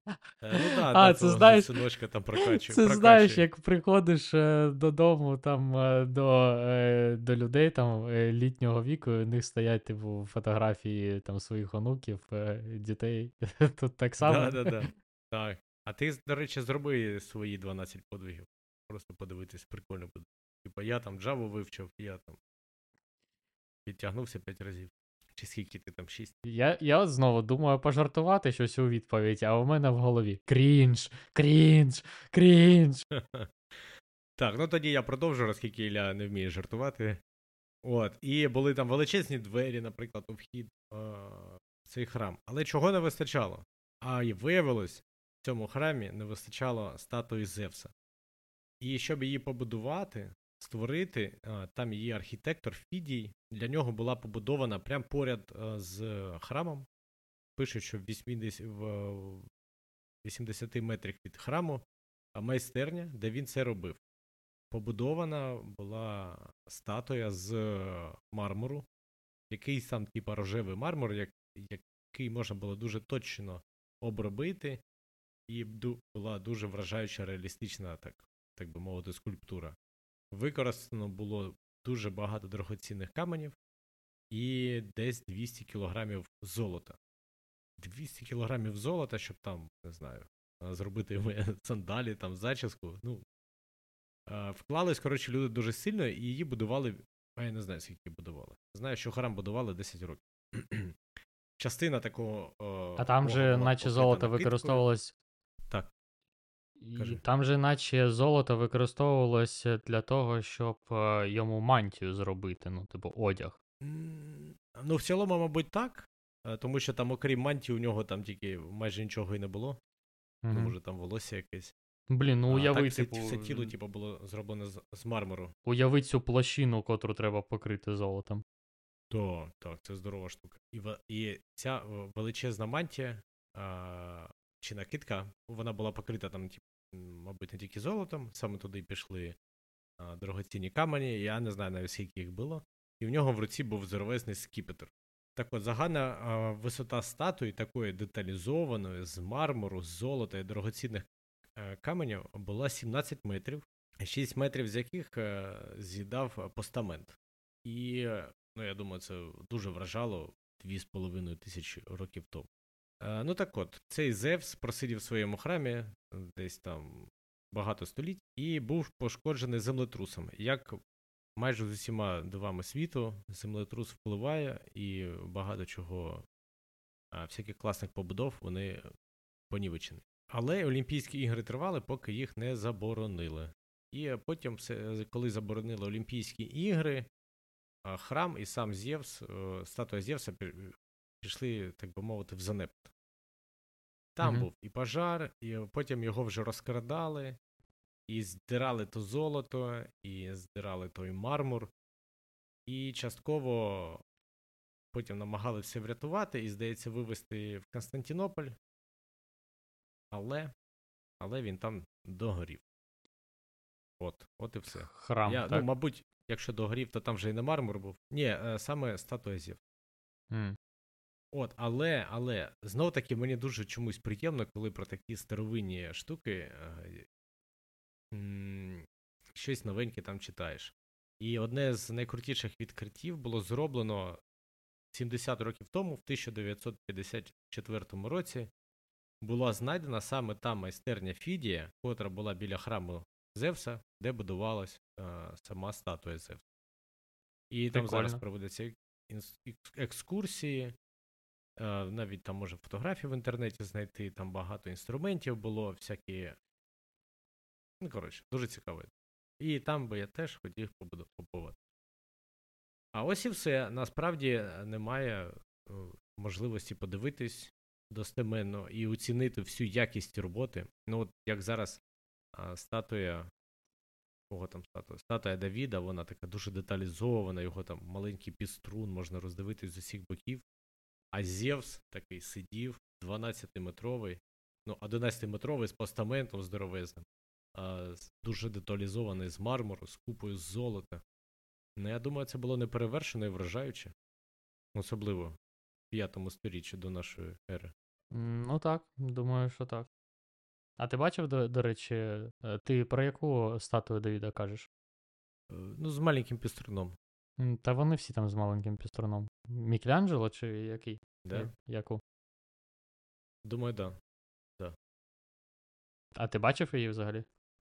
Е, Ну да, А, да, це твого знаєш- синочка там прокачує. Це знаєш, прокачує. як приходиш е, додому там е, до, е, до людей там е, літнього віку, і у них стоять типу фотографії там своїх онуків, е, дітей. Тут так само. Да, да, да. Так. А ти, до речі, зроби свої 12 подвигів. Просто подивитись, прикольно буде. Типа я там Java вивчив, я там підтягнувся 5 разів. Чи скільки ти там 6? Я, я знову думаю пожартувати щось у відповідь, а у мене в голові крінж, крінж, крінж. Так, ну тоді я продовжу, оскільки Ілля не вміє жартувати. От, і були там величезні двері, наприклад, у вхід е, в цей храм. Але чого не вистачало? А й виявилось, в цьому храмі не вистачало статуї Зевса. І щоб її побудувати, створити, е, там її архітектор Фідій, для нього була побудована прямо поряд е, з храмом. Пишуть, що в 80, в 80 метрах від храму майстерня, де він це робив. Побудована була статуя з мармуру, якийсь там, типа, рожевий мармур, як, який можна було дуже точно обробити, і була дуже вражаюча реалістична, так, так би мовити, скульптура. Використано було дуже багато дорогоцінних каменів і десь 200 кілограмів золота. 200 кілограмів золота, щоб там, не знаю, а, зробити сандалі, там, зачіску. Ну, вклались, коротше, люди дуже сильно, і її будували. А я не знаю, скільки будували. Знаю, що храм будували 10 років. Частина такого. о, А там же, наче золото накидкою. використовувалось. І Кажи. Там же, наче золото використовувалось для того, щоб е, йому мантію зробити, ну, типу, одяг. Ну, в цілому, мабуть, так. е, Тому що там, окрім мантії, у нього там тільки майже нічого і не було. Ну, Мгм. може, там волосся якесь. Блін, ну а, уяви, так, типу, все тіло, типу, було зроблено з, з мармуру. уяви цю площину, котру треба покрити золотом. Так, так, це здорова штука. І, і ця величезна мантія а, чи накидка, вона була покрита там, тип, мабуть, не тільки золотом, саме туди пішли а, дорогоцінні камені, я не знаю навіть скільки їх було. І в нього в руці був здоровезний скіпетр. Так от, загальна а, висота статуї, такої деталізованої, з мармуру, з золота і дорогоцінних е, каменів, була 17 метрів, 6 метрів з яких е, з'їдав постамент. І ну, я думаю, це дуже вражало 2,5 тисячі років тому. Е, ну так от, цей Зевс просидів в своєму храмі е, десь там багато століть і був пошкоджений землетрусом. Як майже з усіма дивами світу, землетрус впливає, і багато чого, всяких класних побудов, вони понівечені. Але Олімпійські ігри тривали, поки їх не заборонили. І е, потім, коли заборонили Олімпійські ігри, храм і сам Зевс, е, статуя Зевса пішли, так би мовити, в занепад. Там Мгм. був і пожар, і потім його вже розкрадали, і здирали то золото, і здирали той мармур. І частково потім намагалися все врятувати і, здається, вивезти в Константинополь. Але, але він там догорів. От, от і все. Храм, Я, так? ну, мабуть, якщо догорів, то там вже і не мармур був. Ні, е, саме статуя Зевса. М. От, але, але, знов таки мені дуже чомусь приємно, коли про такі старовинні штуки е, м, щось новеньке там читаєш. І одне з найкрутіших відкриттів було зроблено 70 років тому, в 1954 році, була знайдена саме та майстерня Фідія, котра була біля храму Зевса, де будувалась е, сама статуя Зевса. І там зараз Прикольно. проводяться екскурсії, навіть там може фотографії в інтернеті знайти, там багато інструментів було, всякі. Ну, коротше, дуже цікаво. І там би я теж хотів побувати. А ось і все. Насправді е, немає е, можливості подивитись достеменно і оцінити всю якість роботи. Ну, от як зараз статуя. Кого там статуя? Статуя Давіда, вона така дуже деталізована, його там маленький піструн, можна роздивитись з усіх боків. А Зевс такий сидів, 12-метровий, ну, 11-метровий з постаментом здоровезним, а, дуже деталізований з мармуру, з купою з золота. Ну, я думаю, це було неперевершено і вражаюче. Особливо в 5 сторіччі до нашої ери. Ну так, думаю, що так. А ти бачив, до, до речі, е, ти про яку статую Давіда кажеш? Е, Ну, з маленьким піструном. Та вони всі там з маленьким піструном. Мікеланджело чи який? Да? Яку? Думаю, так. Да. А ти бачив її взагалі?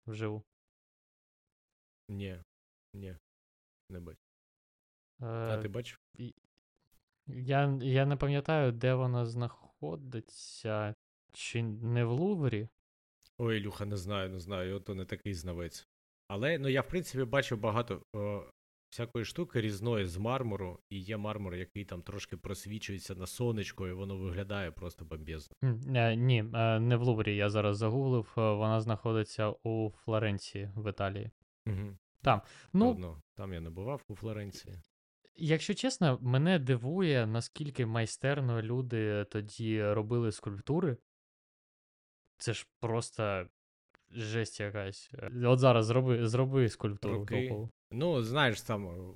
Вживу? Ні. Ні. Не бачу. Е, А ти бачив? я, я не пам'ятаю, де вона знаходиться. Чи не в Луврі? Ой, Ілюха, не знаю, не знаю, ото не такий знавець. Але ну я, в принципі, бачив багато о, всякої штуки різної з мармуру, і є мармур, який там трошки просвічується на сонечко, і воно виглядає просто бомбезно. Е, Ні, е, не в Луврі. Я зараз загуглив. е, Вона знаходиться у Флоренції в Італії. Угу. Ну, Одно. Там я не бував у Флоренції. Якщо чесно, мене дивує, наскільки майстерно люди тоді робили скульптури. Це ж просто жесть якась. Е, От зараз зроби, зроби скульптуру Руки. Ну, знаєш, там е,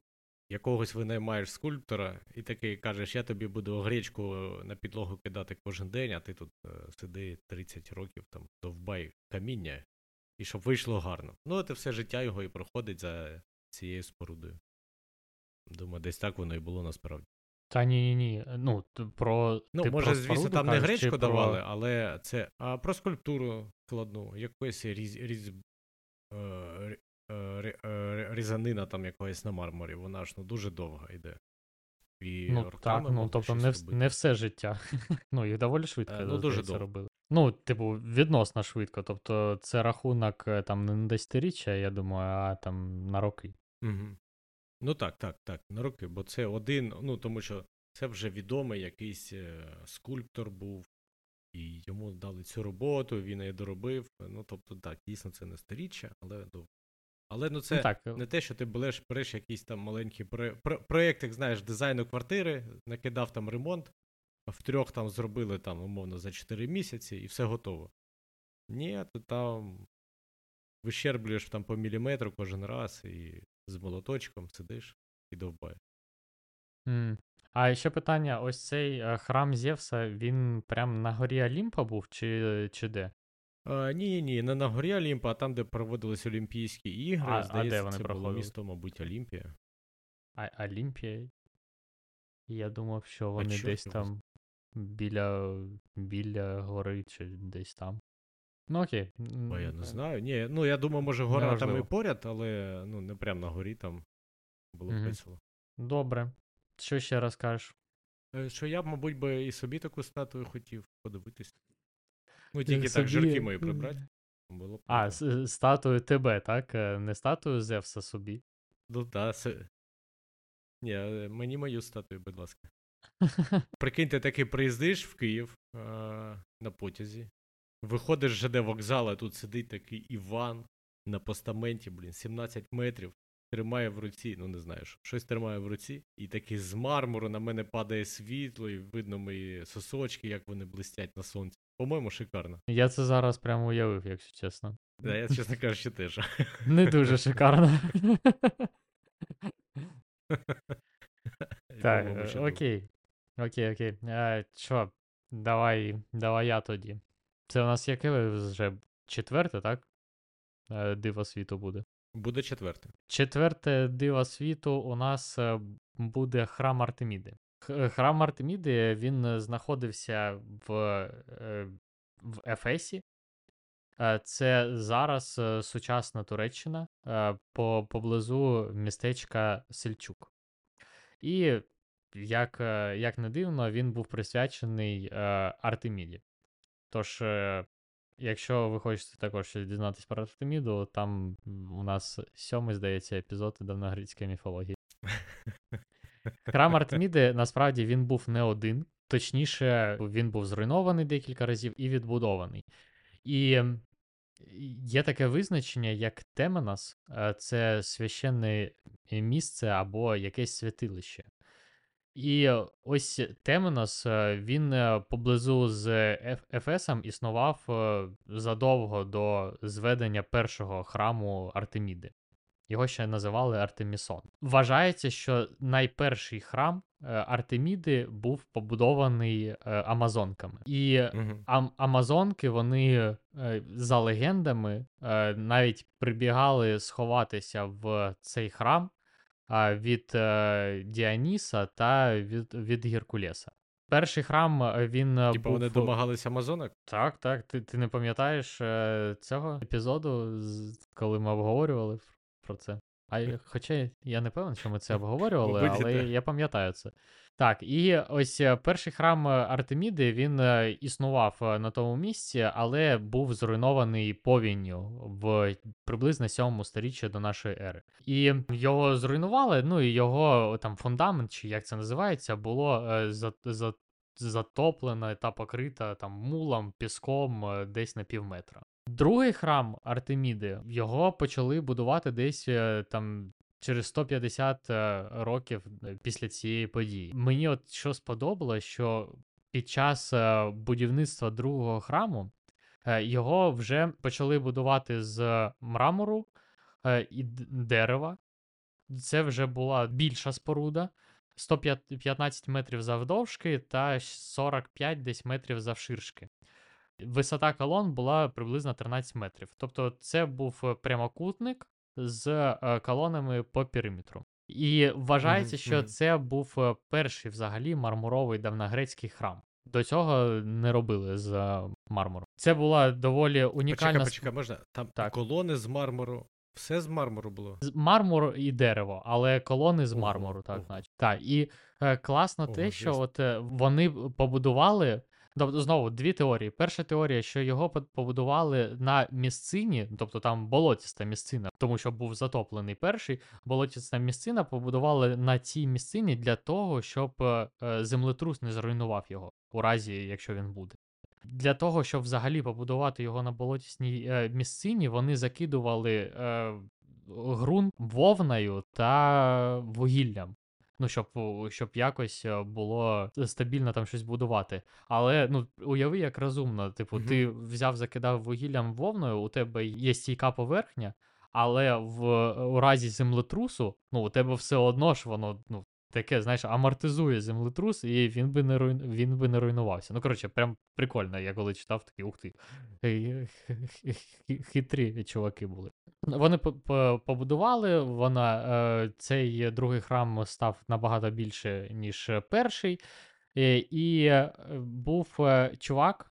якогось винаймаєш скульптора, і такий кажеш, я тобі буду гречку е, на підлогу кидати кожен день, а ти тут сиди 30 років, там, довбай каміння, і щоб вийшло гарно. Ну, і все життя його і проходить за цією спорудою. Думаю, десь так воно і було насправді. Та ні, ні, ні. Ну, про. Ну, ти може, про звісно, там не гречку про- давали, але це а про скульптуру складну, якоїсь різ, різ, е, е, е, різанина там якогось на мармурі, вона ж ну, дуже довга йде. І Ну, так, ну тобто не, робити. не все життя. ну, їх доволі швидко Е, ну, дуже довго. робили. Ну, типу, відносно швидко. Тобто, це рахунок там не на десятиріччя, я думаю, а там на роки. Угу. Ну так, так, так, на роки, бо це один, ну тому що це вже відомий якийсь е, скульптор був, і йому дали цю роботу, він її доробив. Ну, тобто, так, дійсно, це не сторіччя, але довго. Але ну це ну, так, не те, що ти береш, береш якийсь там маленький про, про, проєкт, як знаєш, дизайну квартири, накидав там ремонт, в трьох там зробили там, умовно, за 4 місяці і все готово. Ні, ти там вищерблюєш там по міліметру кожен раз і з молоточком сидиш і довбаєш. М. А ще питання: ось цей е, храм Зевса, він прям на горі Олімпа був, чи, чи де? А, ні, ні, не на горі Олімпа, а там, де проводились Олімпійські ігри, А- а де вони це було місто, мабуть, Олімпія. А, Олімпія? Я думав, що вони десь там біля, біля гори, чи десь там. Ну окей. Бо я не е, знаю. Ні, ну я думаю, може гора там і поряд, але ну не прямо на горі там було б Мгм. весело. Добре. Що ще раз кажеш? Е, Що я б, мабуть, би і собі таку статую хотів подивитись. Ну, Ти тільки так собі- жирки мої прибрати. Було б А, с- е, статую тебе, так? Е, Не статую Зевса собі. Ну так, це... Ні, е, мені мою статую, будь ласка. Прикинь, ти таки приїздиш в Київ а, на потязі, виходиш з ЖД вокзалу, а тут сидить такий Іван на постаменті, блін, 17 метрів, тримає в руці, ну не знаю, що, щось тримає в руці, і такий з мармуру на мене падає світло, і видно мої сосочки, як вони блистять на сонці. По-моєму, шикарно. Я це зараз прямо уявив, якщо чесно. Да, я, чесно кажучи, теж. Не дуже шикарно. Так, окей. Окей, окей. Що, давай, давай я тоді. Це у нас яке вже четверте, так? Е, Диво світу буде. Буде четверте. Четверте диво світу у нас е, буде храм Артеміди. Храм Артеміди він е, знаходився в, е, в Ефесі. Е, Це зараз е, сучасна Туреччина е, по, поблизу містечка Сельчук. І як, е, як не дивно, він був присвячений е, Артеміді. Тож, е, якщо ви хочете також щось дізнатися про Артеміду, там у нас сьомий, здається, епізод давногрецької міфології. Храм Артеміди насправді він був не один. Точніше, він був зруйнований декілька разів і відбудований. І є таке визначення, як Теменос, е, це священне місце або якесь святилище. І е, ось Теменос, е, він е, поблизу з Ефесом існував е, задовго до зведення першого храму Артеміди. Його ще називали Артемісон. Вважається, що найперший храм е, Артеміди був побудований е, амазонками. І. Ам- Амазонки, вони е, за легендами е, навіть прибігали сховатися в цей храм від е, Діаніса та від, від Геркулеса. Перший храм е, він е, Типа був... вони домагалися амазонок? Так, так. Ти, ти не пам'ятаєш цього епізоду, коли ми обговорювали про це? А хоча я не певен, що ми це обговорювали, але я пам'ятаю це. Так, і ось е, перший храм е, Артеміди він е, існував на тому місці, але був зруйнований повінню в приблизно 7 сторіччі до нашої ери. І його зруйнували. Ну і його там фундамент, чи як це називається, було за, за, затоплено та покрита там мулом, піском десь на пів метра. Другий храм Артеміди його почали будувати десь там через 150 е, років е, після цієї події. Мені от що сподобалось, що під час е, будівництва другого храму е, його вже почали будувати з мрамору е, і дерева. Це вже була більша споруда. 115 метрів завдовжки та 45 десь метрів завширшки. Висота колон була приблизно 13 метрів. Тобто це був прямокутник з е, колонами по периметру. І вважається, що це був е, перший взагалі мармуровий давногрецький храм. До цього не робили з е, мармуру. Це була доволі унікальна Почекай, почекай, можна? Там Так. колони з мармуру. Все з мармуру було. з мармур і дерево, але колони з мармуру, так, наче. Так, і е, класно Ого, те, що от е, вони побудували. Тобто, знову дві теорії. Перша теорія, що його побудували на місцині, тобто там болотіста місцина, тому що був затоплений перший, болотіста місцина побудували на цій місцині для того, щоб е, е, землетрус не зруйнував його, у разі, якщо він буде. Для того, щоб взагалі побудувати його на болотісній е, місцині, вони закидували ґрунт вовною та вугіллям. Ну, щоб, щоб якось е, було стабільно там щось будувати. Але ну, уяви, як розумно. Типу, Мгм. ти взяв, закидав вугіллям вовною, у тебе є стійка поверхня, але в у разі землетрусу, ну, у тебе все одно ж воно, ну, таке, знаєш, амортизує землетрус, і він би не руйн... він би не руйнувався. Ну, коротше, прям прикольно. Я коли читав, такий ух ти. Хитрі чуваки були. Вони по- по- побудували, вона, е, цей другий храм став набагато більше, ніж перший. Е, І е, був чувак.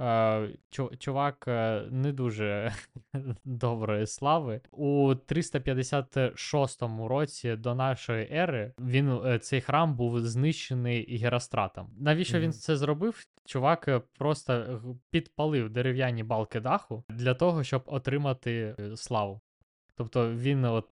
Е, чу- Чувак е, не дуже доброї слави. У 356 році до нашої ери він е, цей храм був знищений Геростратом. Навіщо він це зробив? Чувак просто підпалив дерев'яні балки даху для того, щоб отримати славу. Тобто він от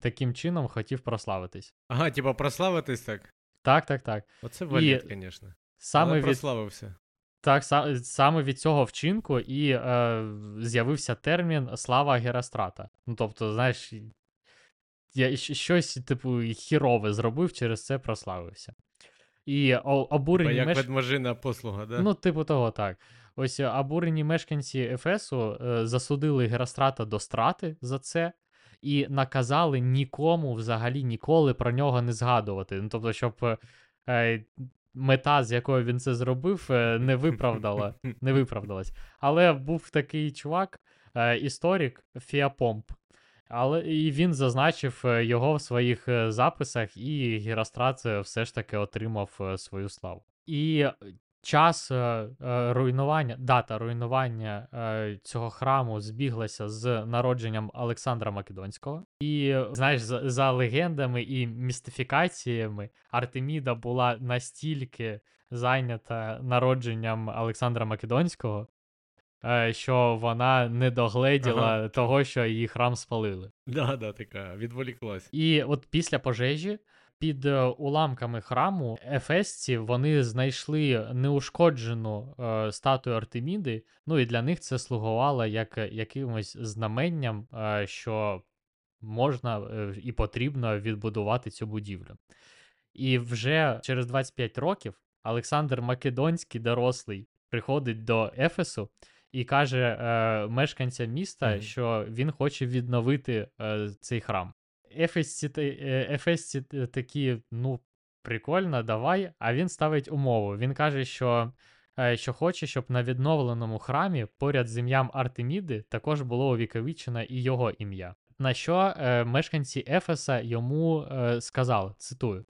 таким чином хотів прославитись. Ага, типа прославитись так. Так, так, так. Оце валід, звісно. Саме Але від прославився. Так, са- саме від цього вчинку і е, з'явився термін слава Герострата. Ну, тобто, знаєш, я щось, типу, хірове зробив, через це прославився. І обурені як меш... ведможина послуга, да? Ну, типу того, так. Ось е, обурені мешканці Ефесу е, засудили Герострата до страти за це. І наказали нікому взагалі ніколи про нього не згадувати. Ну, тобто, щоб е, мета, з якою він це зробив, е, не виправдала, не виправдалась. Але був такий чувак, е, історик Фіапомп. Але і він зазначив е, його в своїх записах, і Герострат все ж таки отримав свою славу. І час е, е, руйнування, дата руйнування е, цього храму збіглася з народженням Олександра Македонського. І знаєш, за, за легендами і містифікаціями Артеміда була настільки зайнята народженням Олександра Македонського, е, що вона не догледіла Ага. того, що її храм спалили. Да, да, така, відволіклась. І от після пожежі під е, уламками храму ефесці вони знайшли неушкоджену е, статую Артеміди. Ну і для них це слугувало як якимось знаменням, е, що можна е, і потрібно відбудувати цю будівлю. І вже через 25 років Олександр Македонський, дорослий, приходить до Ефесу і каже е, мешканцям міста, Мгм. що він хоче відновити е, цей храм. Ефесці, Ефесці т- такі, ну, прикольно, давай. А він ставить умову. Він каже, що, що хоче, щоб на відновленому храмі поряд з ім'ям Артеміди також було увіковічено і його ім'я. На що е, мешканці Ефеса йому е, сказали, цитую.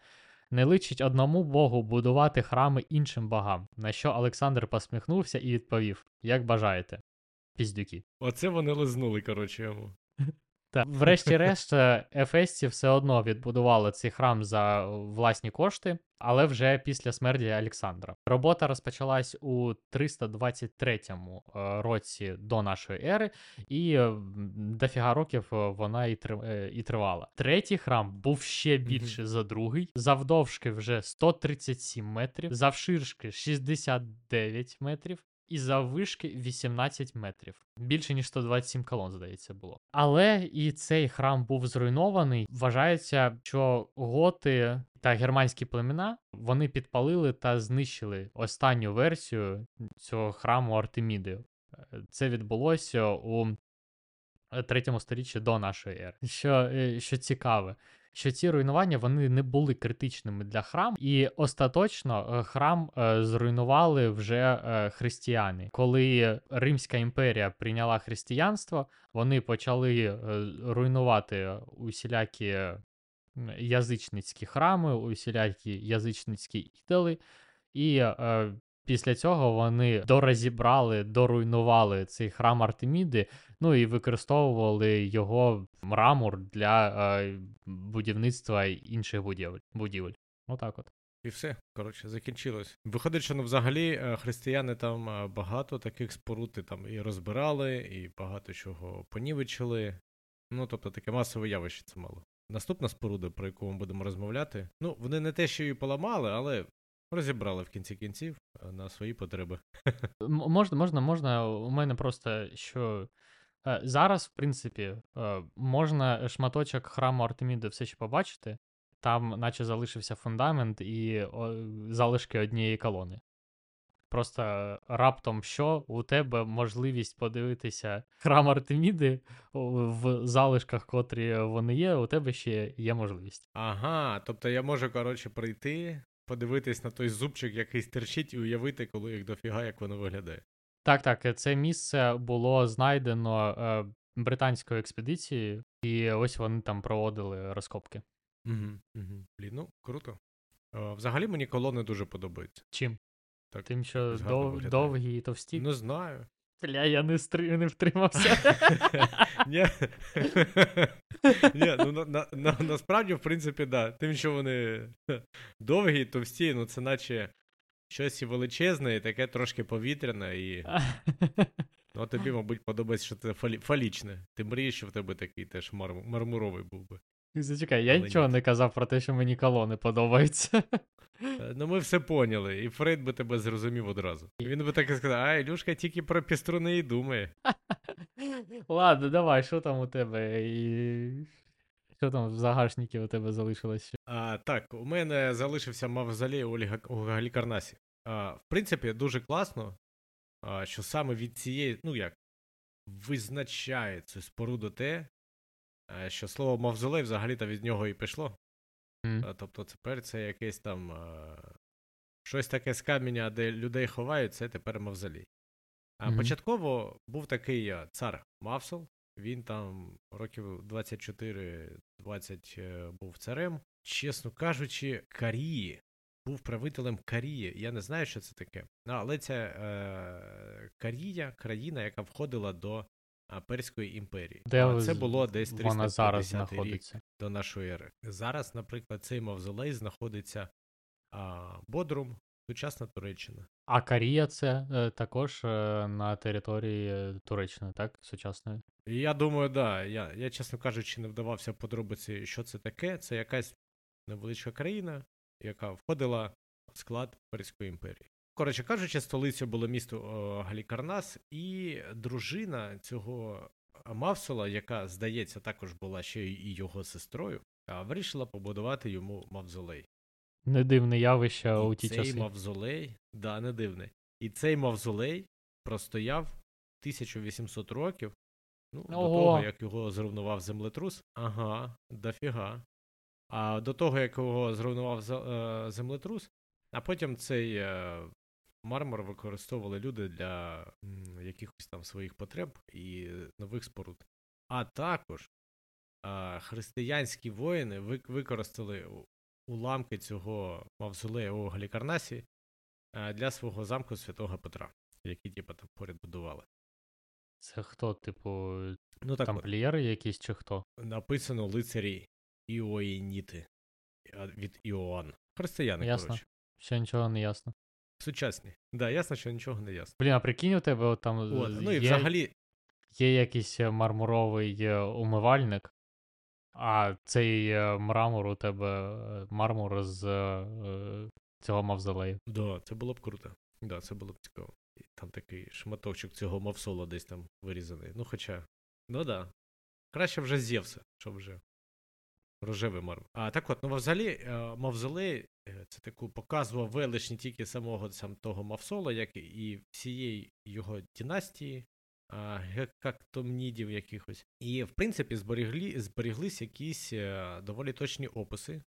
Не личить одному богу будувати храми іншим богам. На що Олександр посміхнувся і відповів: Як бажаєте, піздюки. Оце вони лизнули, коротше, йому. Так. Врешті-решт, е, ефесці все одно відбудували цей храм за власні кошти, але вже після смерті Олександра. Робота розпочалась у 323 е, році до нашої ери, і е, дофіга років е, вона і, і тривала. Третій храм був ще більше за другий, завдовжки вже 137 метрів, завширшки 69 метрів і заввишки 18 метрів. Більше ніж 127 колон, здається, було. Але і цей храм був зруйнований. Вважається, що готи та германські племена вони підпалили та знищили останню версію цього храму Артеміди. Це відбулося у е, третьому сторіччі до нашої ери. Що, е, що цікаве, що ці руйнування вони не були критичними для храму, і остаточно е, храм е, зруйнували вже е, християни. Коли Римська імперія прийняла християнство, вони почали руйнувати усілякі язичницькі храми, усілякі язичницькі ідоли, і е, після цього вони дорозібрали, доруйнували цей храм Артеміди, ну і використовували його мрамор для е, будівництва інших будівель. будівель. Отак от. І все, коротше, закінчилось. Виходить, що ну, взагалі е, християни там е, багато таких споруд там і розбирали, і багато чого понівечили. Ну, тобто таке масове явище це мало. Наступна споруда, про яку ми будемо розмовляти, ну, вони не те, що її поламали, але розібрали в кінці кінців е, на свої потреби. Можна, можна, можна. У мене просто що. е, Зараз, в принципі, е, можна шматочок храму Артеміди все ще побачити. Там, наче залишився фундамент і залишки однієї колони. Просто раптом що у тебе можливість подивитися храм Артеміди в залишках, котрі вони є, у тебе ще є можливість. Ага, тобто я можу, коротше, прийти, подивитись на той зубчик, який стирчить, і уявити, коли їх дофіга, як воно виглядає. Так, так, е, це місце було знайдено е, британською експедицією, і ось вони там проводили розкопки. Угу, угу. Блін, ну круто. Е, взагалі мені колони дуже подобаються. Чим? Так, Тим, що дов, довгі і товсті. Не знаю. Бля, я не, стри... не втримався. Ні, ну на, на, на, насправді, в принципі, да. Тим, що вони довгі, товсті, ну це наче щось і величезне, і таке трошки повітряне, і ну, тобі, мабуть, подобається, що це фалічне. Ти мрієш, що в тебе такий теж мармуровий був би. Зачекай, я Але нічого ні. не казав про те, що мені колони подобаються. Е, Ну, ми все поняли, і Фрейд би тебе зрозумів одразу. Він би так і сказав, а Ілюшка тільки про піструни і думає. Ладно, давай, що там у тебе? І... Що там в загашнику у тебе залишилось? А, так, у мене залишився мавзолей у, Ліга- у Галікарнасі. А, в принципі, дуже класно, а, що саме від цієї, ну як, визначає цю споруду те, що слово мавзолей взагалі-то від нього і пішло. А, тобто тепер це якесь там щось таке з каменя, де людей ховають, це тепер мавзолей. А Мгм. початково був такий цар Мавсол, він там років 24-20 е, був царем. Чесно кажучи, Карії був правителем Карії. Я не знаю, що це таке. Ну, але це е, Карія, країна, яка входила до Перської імперії. Де а це було десь вона зараз 350 рік до нашої ери. Зараз, наприклад, цей мавзолей знаходиться а, Бодрум, сучасна Туреччина. А Карія це е, також е, на території е, Туреччини, так? Сучасної. Я думаю, да. Я, я, чесно кажучи, не вдавався в подробиці, що це таке. Це якась невеличка країна, яка входила в склад Перської імперії. Коротше кажучи, столицею було місто Галікарнас, і дружина цього Мавсола, яка, здається, також була ще і його сестрою, вирішила побудувати йому мавзолей. Не дивне явище у ті цей часи. мавзолей, да, не дивний. І цей мавзолей простояв 1800 років. Ну, до того, як його зруйнував землетрус. Ага, дофіга. А до того, як його зруйнував е, землетрус, а потім цей е, мармур використовували люди для якихось там своїх потреб і нових споруд. А також а, християнські воїни використали уламки цього мавзолею у Галікарнасі для свого замку Святого Петра, який типу, там поряд будували. Це хто, типу, Ну так тамплієри якісь чи хто? написано лицарі Іоїніти від Іоанн. Християни, Ясно. коротше. Ще нічого не ясно. Сучасні. Да, ясно, що нічого не ясно. Блін, а прикинь, у тебе от там От, ну і є, взагалі, є якийсь е, мармуровий е, умивальник, а цей е, мрамор у тебе мармур з цього мавзолею. да, це було б круто. Да, це було б цікаво. І там такий шматочок цього мавсола десь там вирізаний. Ну, хоча, ну да. Краще вже Зевса, щоб вже рожевий мармур. А так от, ну взагалі, е, мавзолей е, це таку показував велич не тільки самого сам того мавсола, як і всієї його династії, а, гекактомнідів якихось. І, в принципі, зберегли, зберіглись якісь е, доволі точні описи.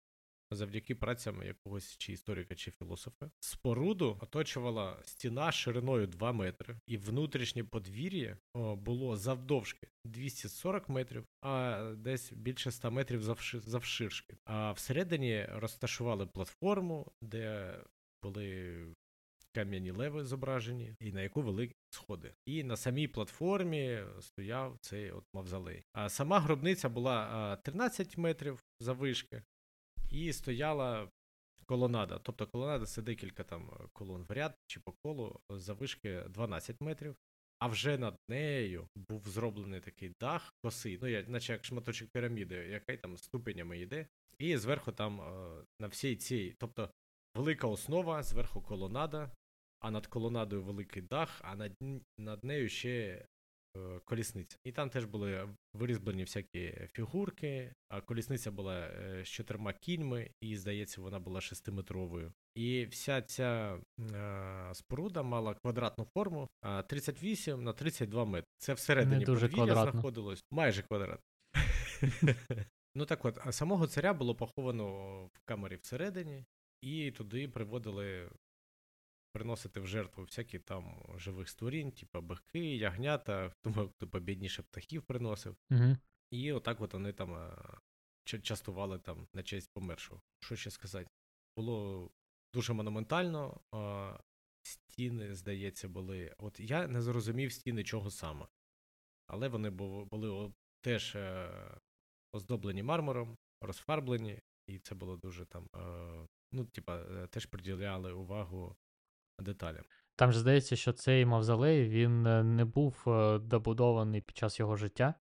Завдяки працям якогось чи історика, чи філософа. Споруду оточувала стіна шириною 2 метри, і внутрішнє подвір'я було завдовжки 240 метрів, а десь більше 100 метрів завши- завширшки. А всередині розташували платформу, де були кам'яні леви зображені, і на яку вели сходи. І на самій платформі стояв цей от мавзолей. А сама гробниця була а, 13 метрів заввишки, і стояла колонада. Тобто колонада це декілька там колон в ряд чи по колу заввишки 12 метрів. А вже над нею був зроблений такий дах косий, ну, наче як шматочок піраміди, який там ступенями йде. І зверху там е, на всій цій, тобто велика основа, зверху колонада, а над колонадою великий дах, а над, над нею ще е, колісниця. І там теж були вирізблені всякі фігурки, а колісниця була е, з чотирма кіньми, і, здається, вона була шестиметровою. І вся ця е, споруда мала квадратну форму 38 на 32 метри. Це всередині Не дуже подвір'я квадратно. знаходилось. Майже квадрат. ну так от, а самого царя було поховано в камері всередині, і туди приводили приносити в жертву всякі там живих створінь, типу бики, ягнята, тому хто побідніше птахів приносив. Угу. І отак от вони там е, частували там на честь помершого. Що ще сказати? Було дуже монументально. Стіни, здається, були. От я не зрозумів стіни чого саме. Але вони були теж е, оздоблені мармуром, розфарблені, і це було дуже там. е, Ну, типа, теж приділяли увагу деталям. Там же здається, що цей мавзолей він е, не був е, добудований під час його життя,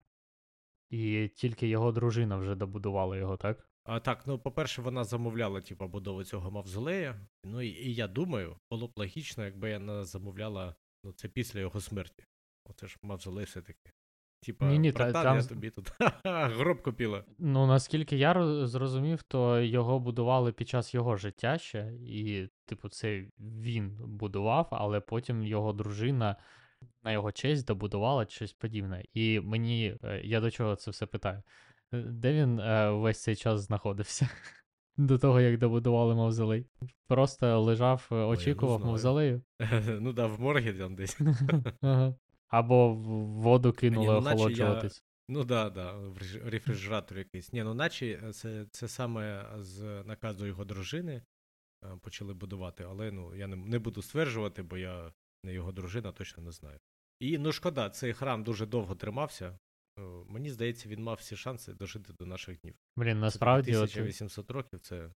і тільки його дружина вже добудувала його, так? А так, ну, по-перше, вона замовляла, типу, будову цього мавзолея. Ну і, і я думаю, було б логічно, якби вона замовляла ну, це після його смерті. Оце ж мавзолей все-таки. Типа, Ні-ні, та- братан, там я тобі тут гроб купила. Ну, наскільки я зрозумів, то його будували під час його життя ще, і, типу, це він будував, але потім його дружина на його честь добудувала щось подібне. І мені, е, я до чого це все питаю? Е, Де він е, весь цей час знаходився? До того, як добудували мавзолей. Просто лежав, е, очікував знаю. мавзолею. ну да, в моргі там десь. Ага. Або в воду кинули ну, наче я- Ну да, да, в рефрижератор якийсь. Ні, ну наче це, це саме з наказу його дружини. е, почали будувати, але ну, я не, не буду стверджувати, бо я не його дружина, точно не знаю. І ну шкода, цей храм дуже довго тримався. Е, Мені здається, він мав всі шанси дожити до наших днів. Блін, насправді, 1800 років це.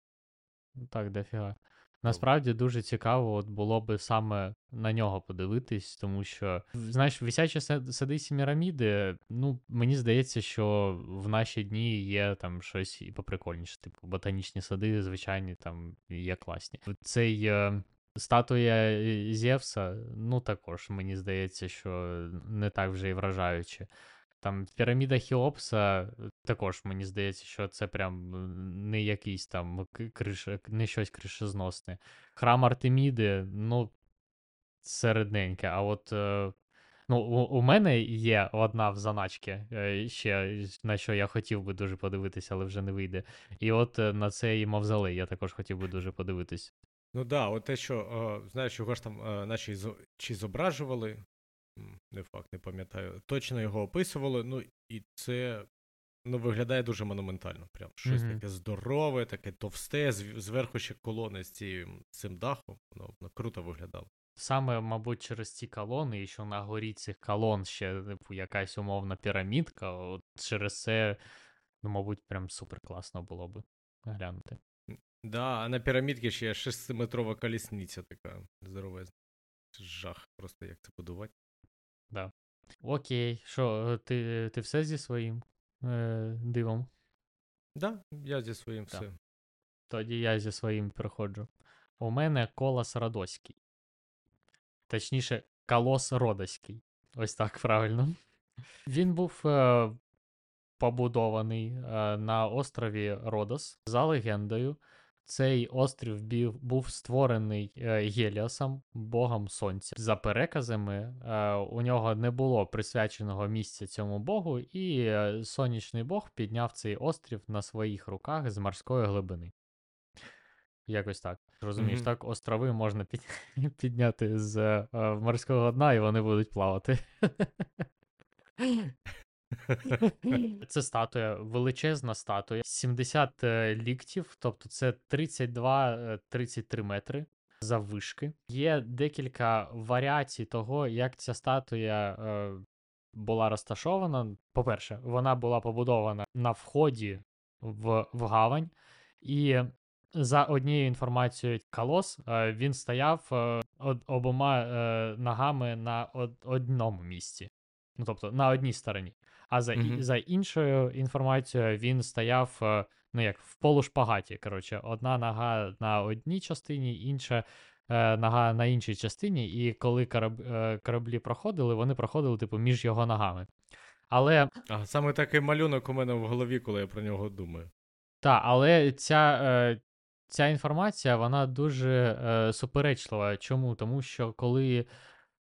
так, дофіга. Насправді дуже цікаво от було би саме на нього подивитись, тому що, знаєш, висячі са- сади Сіміраміди, ну, мені здається, що в наші дні є там щось і поприкольніше, типу ботанічні сади, звичайні, там є класні. Цей е, статуя е, Зевса, ну також мені здається, що не так вже і вражаюче. Там піраміда Хіопса, е, також мені здається, що це прям не якийсь там к- криш, не щось кришезносне. Храм Артеміди, ну, середненьке. А от ну, у, мене є одна в заначці, е, ще на що я хотів би дуже подивитися, але вже не вийде. І от е, на цей мавзолей я також хотів би дуже подивитись. Ну да, от те, що, е, знаєш, його ж там, е, наче чи зображували, не факт, не пам'ятаю, точно його описували, ну і це ну, виглядає дуже монументально. Прям щось Мгм. таке здорове, таке товсте, зверху ще колони з цим, цим дахом. Воно, воно круто виглядало. Саме, мабуть, через ці колони, і що на горі цих колон ще, типу, якась умовна пірамідка, от через це, ну, мабуть, прям супер класно було би глянути. Да, а на пірамідці ще є шестиметрова колісниця така здоровезна. Жах, просто як це будувати. Окей, що, ти, ти все зі своїм е, дивом? Да, я зі своїм Так. все. Тоді я зі своїм приходжу. У мене колос Радоський. Точніше, колос Родоський. Ось так правильно. Він був е, побудований е, на острові Родос за легендою. Цей острів був створений е, Геліосом, богом сонця. За переказами, е, у нього не було присвяченого місця цьому богу, і е, сонячний бог підняв цей острів на своїх руках з морської глибини. Якось так. Розумієш, Мгм. так, острови можна під... підняти з е, морського дна, і вони будуть плавати. Це статуя, величезна статуя, 70 е, ліктів, тобто це 32-33 метри заввишки. Є декілька варіацій того, як ця статуя е, була розташована. По-перше, вона була побудована на вході в, в гавань, і за однією інформацією, колос е, він стояв е, обома е, ногами на од- одному місці. Ну, тобто на одній стороні. А за, Мгм. за іншою інформацією, він стояв, е, ну як в полушпагаті. Коротше, одна нога на одній частині, інша е, нога на іншій частині. І коли кораб, е, кораблі проходили, вони проходили, типу, між його ногами. Але А саме такий малюнок у мене в голові, коли я про нього думаю. Так, але ця, е, ця інформація вона дуже е, суперечлива. Чому? Тому що коли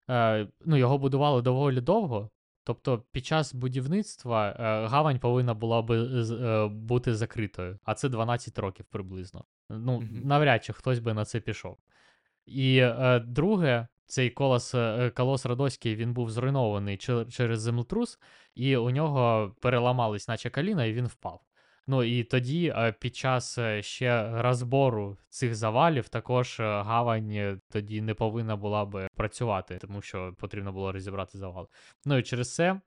е, ну, його будували доволі довго, тобто під час будівництва е, гавань повинна була би е, бути закритою, а це 12 років приблизно. Ну, навряд чи хтось би на це пішов. І е, друге, цей колос, колос Радоський він був зруйнований чер- через землетрус, і у нього переламались, наче коліна, і він впав. Ну і тоді, е, під час е, ще розбору цих завалів, також е, гавань тоді не повинна була би працювати, тому що потрібно було розібрати завал. Ну і через це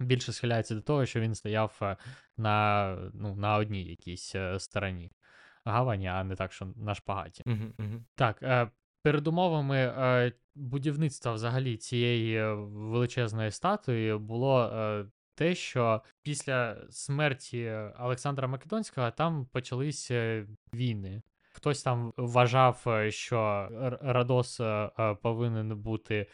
більше схиляється до того, що він стояв на, ну, на одній якійсь стороні гавані, а не так, що на шпагаті. Угу, угу. Так, передумовами будівництва взагалі цієї величезної статуї було те, що після смерті Олександра Македонського там почались е, війни. Хтось там вважав, е, що Радос е, повинен бути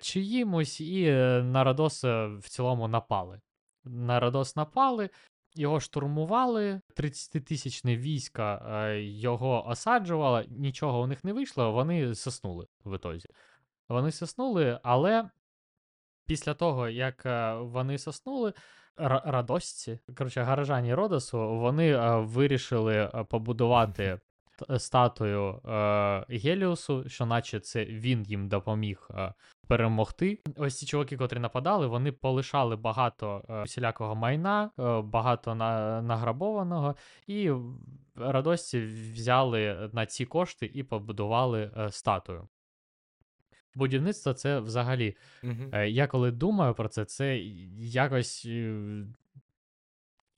чиїмось, і на Радос в цілому напали. На Радос напали, його штурмували, 30-тисячне військо е, його осаджувало, нічого у них не вийшло, вони соснули в ітозі. Вони соснули, але після того, як е, вони соснули, ра- радосці, коротше, гаражані Родосу, вони е, вирішили е, побудувати статую Геліусу, що наче це він їм допоміг перемогти. Ось ці чуваки, котрі нападали, вони полишали багато всілякого майна, багато на, награбованого, і радості взяли на ці кошти і побудували статую. Будівництво це взагалі Угу. Я коли думаю про це, це якось е,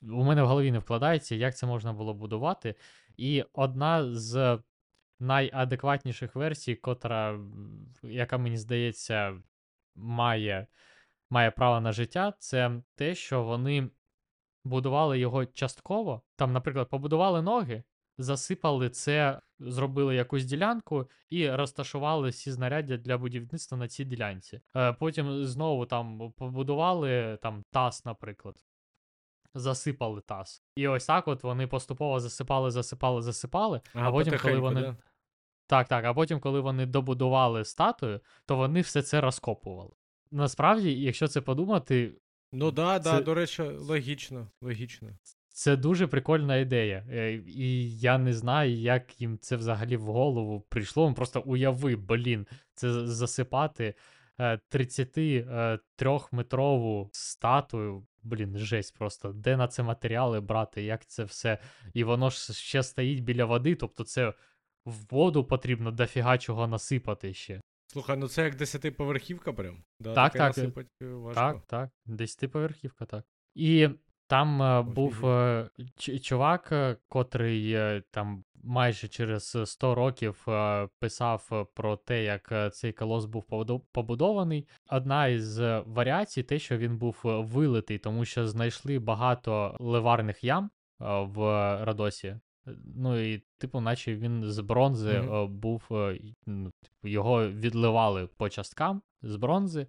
у мене в голові не вкладається, як це можна було будувати. І одна з найадекватніших версій, котра, яка мені здається, має, має право на життя, це те, що вони будували його частково. Там, наприклад, побудували ноги, засипали це, зробили якусь ділянку і розташували всі знаряддя для будівництва на цій ділянці. Е, Потім знову там побудували там таз, наприклад. Засипали таз. І ось так от вони поступово засипали, засипали, засипали. Ага, а потім, коли вони. да? Так, так. А потім, коли вони добудували статую, то вони все це розкопували. Насправді, якщо це подумати, Ну да, да, Це- до речі, логічно, логічно. Це дуже прикольна ідея. Е, І я не знаю, як їм це взагалі в голову прийшло. Просто уяви, блін, це засипати 33-метрову статую. Блін, жесть просто. Де на це матеріали брати, як це все. І воно ж ще стоїть біля води, тобто це в воду потрібно дофіга чого насипати ще. Слухай, ну це як десятиповерхівка прям. Да, Так, так, е, важко. Так, так. Десятиповерхівка, так. І там е, був е, ч- чувак, е, котрий е, там майже через 100 років е, писав е, про те, як е, цей колос був побудо- побудований. Одна із е, варіацій, те, що він був е, вилитий, тому що знайшли багато ливарних ям е, в Радосі. Ну і, типу, наче він з бронзи Мгм. е, був, е, й- ну, типу, його відливали по часткам з бронзи,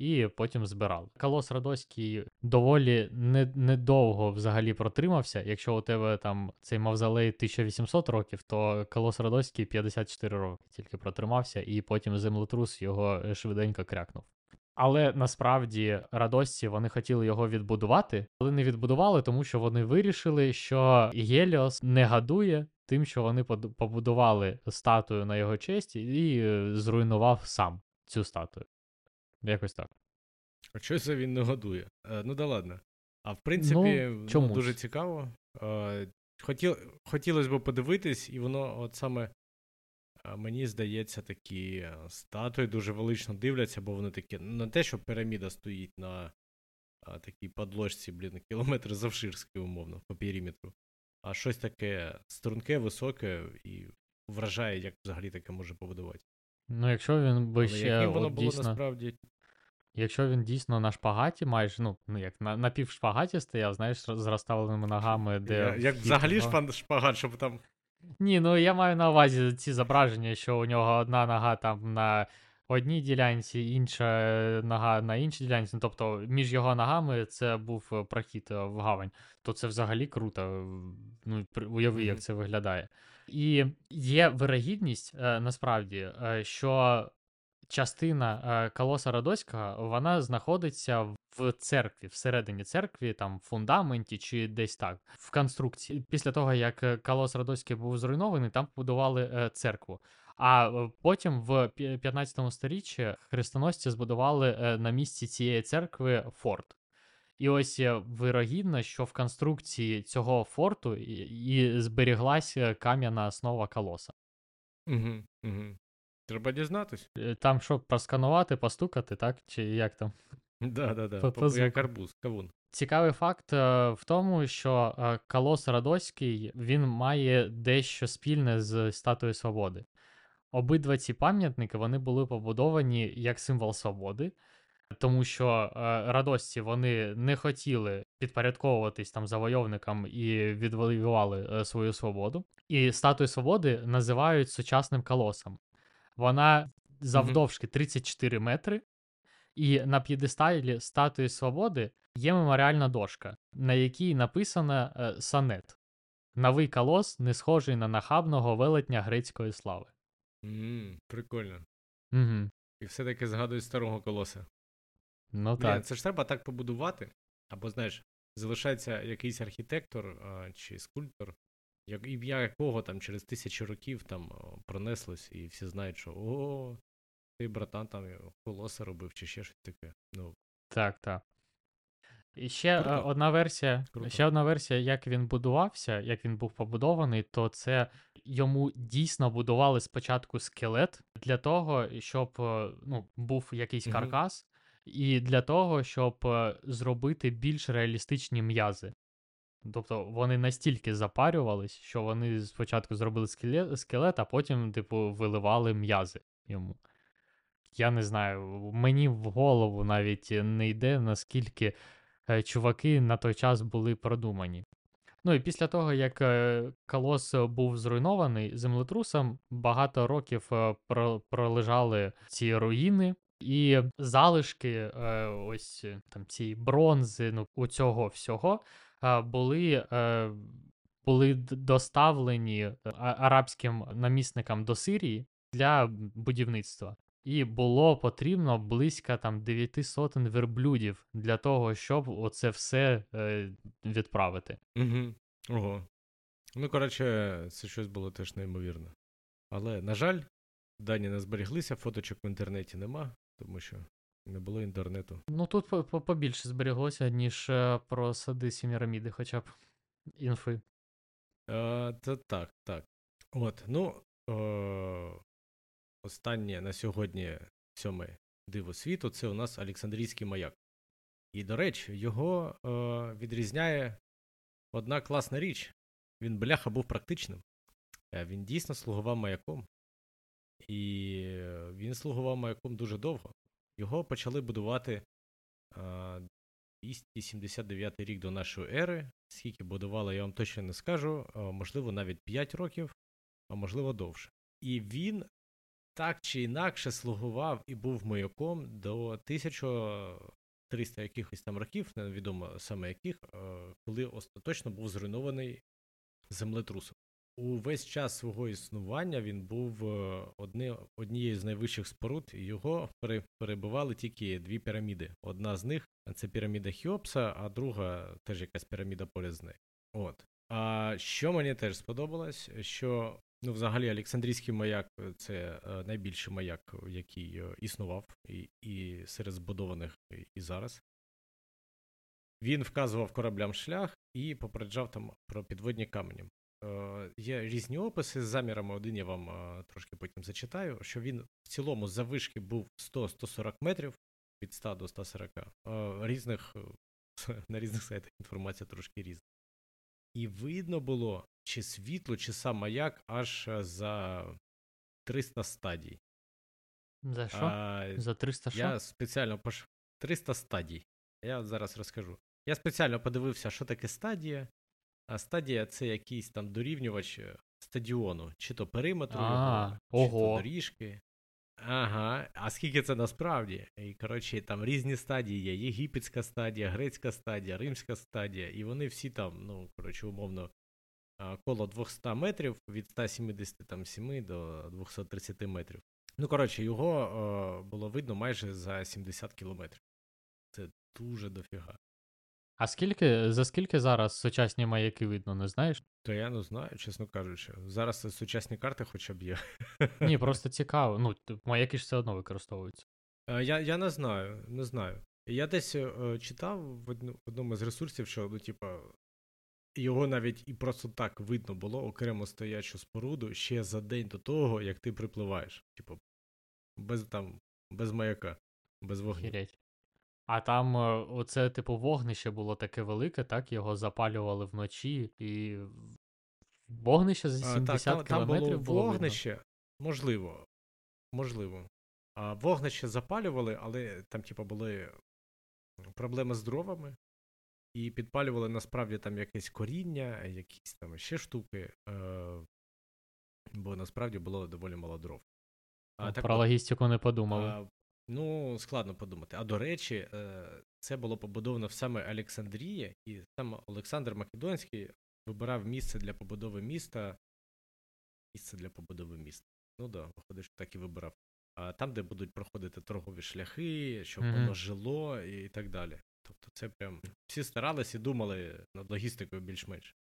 і потім збирали. Колос Радоський доволі не- недовго взагалі протримався. Якщо у тебе там цей мавзолей 1800 років, то Колос Радоський 54 роки тільки протримався, і потім землетрус його е, швиденько крякнув. Але насправді радості вони хотіли його відбудувати, але не відбудували, тому що вони вирішили, що Геліос не гадує тим, що вони побудували статую на його честь і е, зруйнував сам цю статую. Якось так. А що це він не годує? Е, ну да ладно. А в принципі, ну, чомусь. дуже цікаво. Е, хотіл, хотілося б подивитись, і воно, от саме, е, мені здається, такі е, статуї дуже велично дивляться, бо вони такі, ну, не те, що піраміда стоїть на а, такій подложці, блін, кілометр завширський, умовно, по периметру. А щось таке струнке, високе і вражає, як взагалі таке може побудувати. Ну, якщо він би Але ще яким воно от, було дійсно, насправді, якщо він дійсно на шпагаті, майже, ну, ну як на, на півшпагаті стояв, знаєш, з розставленими ногами, де. я- як вхід взагалі шпан- шпагат, щоб там Ні, ну я маю на увазі ці зображення, що у нього одна нога там на одній ділянці, інша нога на іншій ділянці. Ну, тобто між його ногами це був прохід е, в гавань. То це взагалі круто. Ну, уяви, як це виглядає. І є вирогідність е, насправді, е, що частина е, колоса Радоського вона знаходиться в церкві, всередині церкві, там в фундаменті чи десь так, в конструкції. Після того, як колос Радоський був зруйнований, там побудували церкву. А потім в пі- 15 сторіччі хрестоносці збудували на місці цієї церкви форт. І ось е, вирогідно, що в конструкції цього форту і, і зберіглася кам'яна основа колоса. Угу, угу. Треба дізнатись. Е, Там що, просканувати, постукати, так? Чи як там? Да, да, да. Як арбуз, кавун. Цікавий факт е, в тому, що е, Колос Радоський він має дещо спільне з Статуєю Свободи. Обидва ці пам'ятники вони були побудовані як символ свободи, тому що е, радості вони не хотіли підпорядковуватись там завойовникам і відвоювали е, свою свободу. І статую свободи називають сучасним колосом. Вона завдовжки 34 метри, і на п'єдесталі статуї свободи є меморіальна дошка, на якій написано е, сонет. Новий колос не схожий на нахабного велетня грецької слави. м прикольно. Угу. І все-таки згадують старого колоса. Ну Блін, так. це ж треба так побудувати. Або, знаєш, залишається якийсь архітектор а, чи скульптор, як, ім'я якого там через тисячі років там пронеслось, і всі знають, що о, ти братан там колоса робив чи ще щось таке. Ну, Так, так. І ще е, Круто. одна версія, Круто. ще одна версія, як він будувався, як він був побудований, то це йому дійсно будували спочатку скелет для того, щоб е, ну, був якийсь каркас, і для того, щоб е, зробити більш реалістичні м'язи. Тобто вони настільки запарювались, що вони спочатку зробили скелет, а потім, типу, виливали м'язи йому. Я не знаю, мені в голову навіть не йде, наскільки е, чуваки на той час були продумані. Ну і після того, як е, колос був зруйнований землетрусом, багато років пролежали ці руїни, і залишки е, ось е, там цієї бронзи, ну, у цього всього е, були, були доставлені арабським намісникам до Сирії для будівництва. І було потрібно близько там 9 сотень верблюдів для того, щоб оце все е, відправити. Угу. Ого. Ну, коротше, це щось було теж неймовірне. Але, на жаль, дані не зберіглися, фоточок в інтернеті нема, тому що не було інтернету. Ну тут по- по- побільше зберіглося, ніж е, про сади Сіміраміди, хоча б інфи. Е, це так, так. От, ну, е, останнє на сьогодні сьоме диво світу це у нас Олександрійський маяк. І, до речі, його е, відрізняє одна класна річ. Він, бляха, був практичним. Е, Він дійсно слугував маяком. І е, він слугував маяком дуже довго. Його почали будувати е, 279 рік до нашої ери. Скільки будували, я вам точно не скажу. Можливо, навіть 5 років, а можливо довше. І він так чи інакше слугував і був маяком до 1300 якихось там років, невідомо саме яких, коли остаточно був зруйнований землетрусом. Увесь час свого існування він був е, одни, однією з найвищих споруд, і його пере, перебивали тільки дві піраміди. Одна з них це піраміда Хіопса, а друга теж якась піраміда поряд з нею. От. А що мені теж сподобалось, що ну, взагалі Олександрійський маяк це е, найбільший маяк, який е, існував, і, і серед збудованих і зараз. Він вказував кораблям шлях і попереджав там про підводні камені. Е, є різні описи з замірами. Один я вам е, трошки потім зачитаю, що він в цілому заввишки був 100-140 метрів від 100 до 140. Е, різних, на різних сайтах інформація трошки різна. І видно було, чи світло, чи сам маяк аж за 300 стадій. За що? А, За 300 що? я спеціально пош... 300 стадій. Я зараз розкажу. Я спеціально подивився, що таке стадія. А стадія це якийсь там дорівнювач е, стадіону, чи то периметру, А, його, чи то доріжки. Ага, а скільки це насправді? І коротше, там різні стадії є: єгипетська стадія, грецька стадія, римська стадія, і вони всі там, ну, коротше, умовно, коло 200 метрів від 177 до 230 метрів. Ну, коротше, його е, було видно майже за 70 кілометрів. Це дуже дофіга. А скільки, за скільки зараз сучасні маяки видно, не знаєш? То я не знаю, чесно кажучи. Зараз сучасні карти хоча б є. Ні, просто цікаво. Ну, маяки ж все одно використовуються. Е, Я, я не знаю, не знаю. Я десь е, читав в, одному з ресурсів, що, ну, типа, його навіть і просто так видно було окремо стоячу споруду ще за день до того, як ти припливаєш. Типу, без там, без маяка, без вогню. Хіреть. А там е, оце, типу, вогнище було таке велике, так? Його запалювали вночі, і вогнище за А, 70 так, там, там кілометрів було було видно. вогнище, можливо. Можливо. А вогнище запалювали, але там, типу, були проблеми з дровами, і підпалювали насправді там якесь коріння, якісь там ще штуки, е, бо насправді було доволі мало дров. А, Ну, так Про от, логістику не подумали. а, ну, складно подумати. А до речі, е, це було побудовано в саме Олександрії, і саме Олександр Македонський вибирав місце для побудови міста. Місце для побудови міста. Ну да, виходить, що так і вибирав. А там, де будуть проходити торгові шляхи, щоб Мгм. воно жило і так далі. Тобто, це прям всі старались і думали над логістикою більш-менш.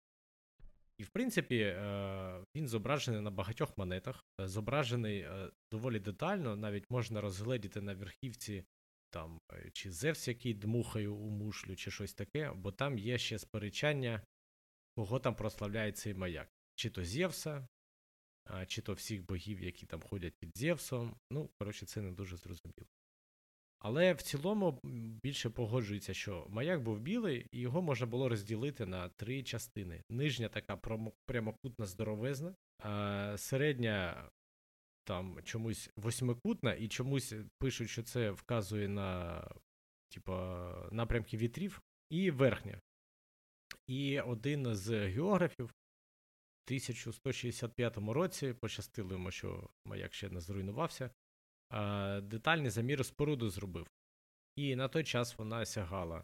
І, в принципі, е, він зображений на багатьох монетах, е, зображений е, доволі детально, навіть можна розгледіти на верхівці там, чи Зевс, який дмухає у мушлю, чи щось таке, бо там є ще сперечання, кого там прославляє цей маяк. Чи то Зевса, чи то всіх богів, які там ходять під Зевсом. Ну, коротше, це не дуже зрозуміло. Але в цілому більше погоджується, що маяк був білий, і його можна було розділити на три частини. Нижня така прямокутна здоровезна, середня там чомусь восьмикутна, і чомусь пишуть, що це вказує на типа, напрямки вітрів, і верхня. І один з географів в 1165 році пощастило йому, що маяк ще не зруйнувався. А, Детальний замір споруду зробив. І на той час вона сягала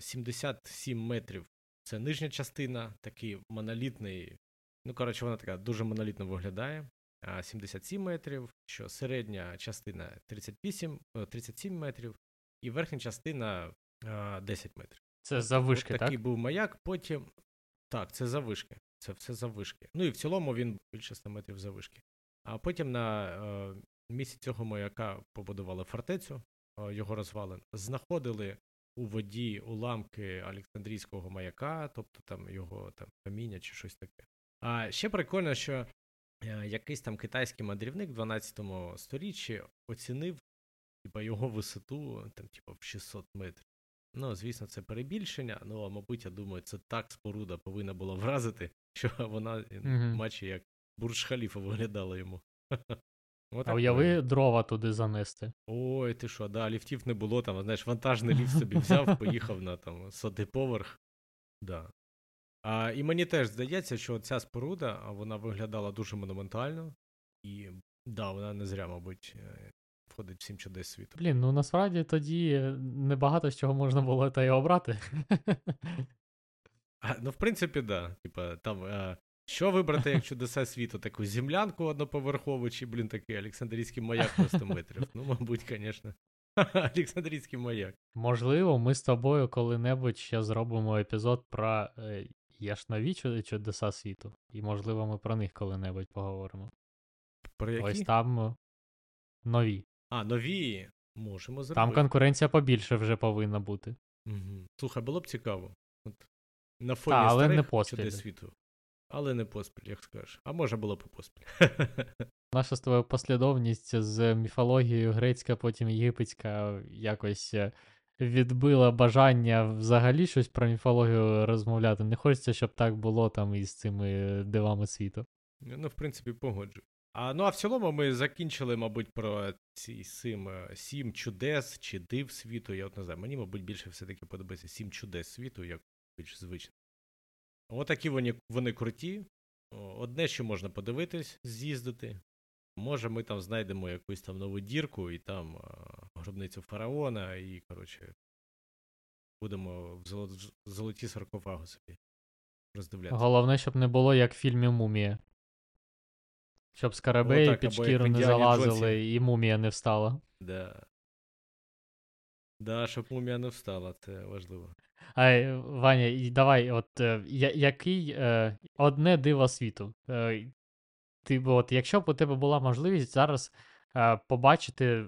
77 метрів. Це нижня частина, такий монолітний. Ну, коротше, вона така дуже монолітно виглядає. 77 метрів, що середня частина 38, е, 37 метрів, і верхня частина 10 метрів. Це завишки, От так? такий був маяк, потім. Так, це завишки. Це все завишки. Ну і в цілому він більше 100 метрів завишки. А потім на е, місці цього маяка побудували фортецю, е, його розвалин, знаходили у воді уламки Олександрійського маяка, тобто там його там каміння чи щось таке. А ще прикольно, що е, якийсь там китайський мандрівник в 12 сторіччі оцінив типа, його висоту там, типа, в 600 метрів. Ну, звісно, це перебільшення, ну, а мабуть, я думаю, це так споруда повинна була вразити, що вона е, Мгм. матчі як бурж халіфа виглядала йому. А уяви дрова туди занести. Ой, ти що, да, ліфтів не було, там, знаєш, вантажний ліфт собі взяв, поїхав на там сотий поверх. Да. А, і мені теж здається, що ця споруда, вона виглядала дуже монументально, і да, вона не зря, мабуть, е, входить в сім чудес світу. Блін, ну насправді тоді небагато з чого можна було та й обрати. А, ну, в принципі, да. Типа, там, е, що вибрати як чудеса світу? Таку землянку одноповерхову, чи, блін, такий Олександрійський маяк на 100 метрів. Ну, мабуть, звісно. Олександрійський маяк. Можливо, ми з тобою коли-небудь ще зробимо епізод про е, є ж нові чудеса світу. І, можливо, ми про них коли-небудь поговоримо. Про які? Ось там е, нові. А, нові. Можемо зробити. Там конкуренція побільше вже повинна бути. Угу. Слухай, було б цікаво. От, на Та, але не старих чудес світу. Але не поспіль, як скажеш. А може було б і поспіль. Наша з тобою послідовність з міфологією грецька, потім єгипетська якось е, відбила бажання взагалі щось про міфологію розмовляти. Не хочеться, щоб так було там із цими дивами світу. Ну, в принципі, погоджу. А, ну, а в цілому ми закінчили, мабуть, про ці сім, е, сім чудес чи див світу. Я от не знаю. Мені, мабуть, більше все-таки подобається сім чудес світу, як більш звично. Отакі вони, вони круті. Одне, що можна подивитись, з'їздити. Може, ми там знайдемо якусь там нову дірку і там гробницю фараона, і, коротше, будемо в золоті саркофаги собі роздивлятися. Головне, щоб не було як в фільмі Мумія. Щоб скарабеї Отак, під шкіру не залазили Джонсі». і мумія не встала. Да. Да, щоб мумія не встала, це важливо. Ай, Ваня, давай, от е, я- який е, одне диво світу. Е, ти, от, якщо б у тебе була можливість зараз е, побачити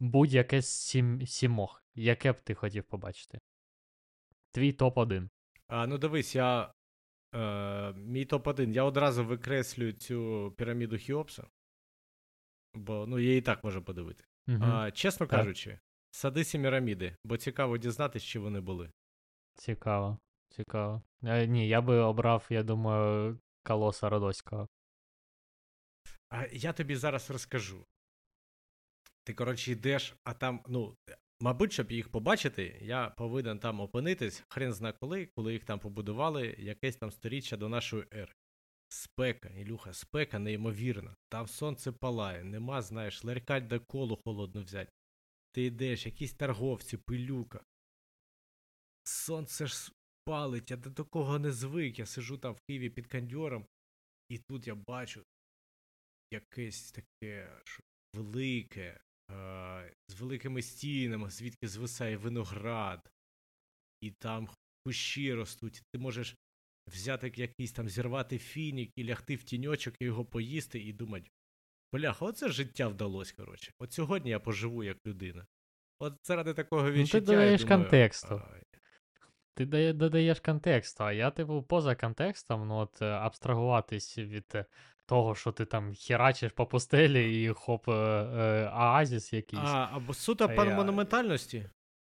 будь-яке сім, сімох, яке б ти хотів побачити? Твій топ-1. А, ну дивись, я. Е, мій топ-1. Я одразу викреслюю цю піраміду Хіопса. Бо ну, я і так можу подивити. Угу. А, чесно Так. кажучи, сади Сіміраміди, бо цікаво дізнатися, чи вони були. Цікаво, цікаво. Е, ні, я би обрав, я думаю, колоса Родоського. А я тобі зараз розкажу. Ти, коротше, йдеш, а там, ну, мабуть, щоб їх побачити, я повинен там опинитись, хрен зна коли, коли їх там побудували, якесь там сторіччя до нашої ери. Спека, Ілюха, спека неймовірна. Там сонце палає, нема, знаєш, ларькать де колу холодно взяти. Ти йдеш, якісь торговці, пилюка. Сонце ж палить, я до такого не звик. Я сижу там в Києві під кондьором, і тут я бачу якесь таке велике, е, з великими стінами, звідки звисає виноград, і там кущі ростуть, і ти можеш взяти якийсь там зірвати фінік і лягти в тіньочок і його поїсти, і думати, бляха, оце життя вдалося, коротше. От сьогодні я поживу як людина. От заради такого ти відчуття. додаєш я думаю, контексту. ай, Ти додаєш контексту, а я, типу, поза контекстом, ну от е, абстрагуватись від е, того, що ти там херачиш по пустелі і хоп, е, е, оазіс якийсь. А, або суто по я- монументальності.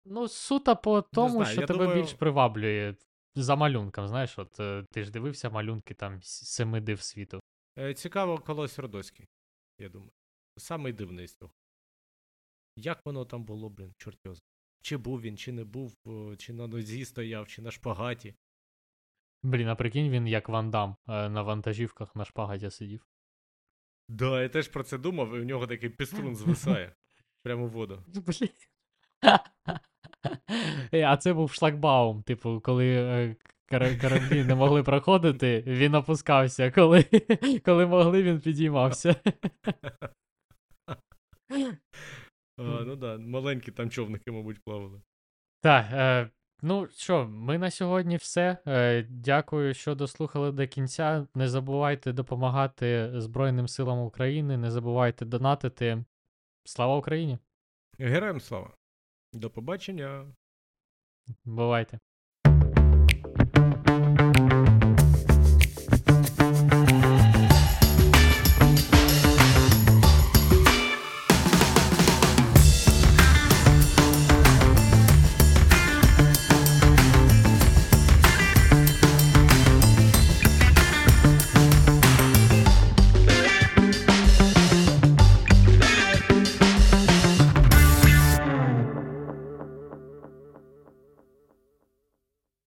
Ну, суто по тому, знаю, що тебе думаю- більш приваблює за малюнком. Знаєш, от е, ти ж дивився малюнки там семи див світу. Е, Цікаво, Колось Родоський, я думаю. Самий дивний з того. Як воно там було, блін, чорт його. Чи був він, чи не був, чи на нозі стояв, чи на шпагаті. Блін, а прикинь, він як Ван Дам е, на вантажівках на шпагаті сидів. Да, я теж про це думав, і в нього такий піструн звисає. Прямо в воду. Блін. Е, А це був шлагбаум, типу, коли е, кораблі не могли проходити, він опускався. Коли, коли могли, він підіймався. А, ну да, маленькі там човники, мабуть, плавали. Так, е, ну що, ми на сьогодні все. Е, дякую, що дослухали до кінця. Не забувайте допомагати Збройним силам України, не забувайте донатити. Слава Україні! Героям слава. До побачення. Бувайте!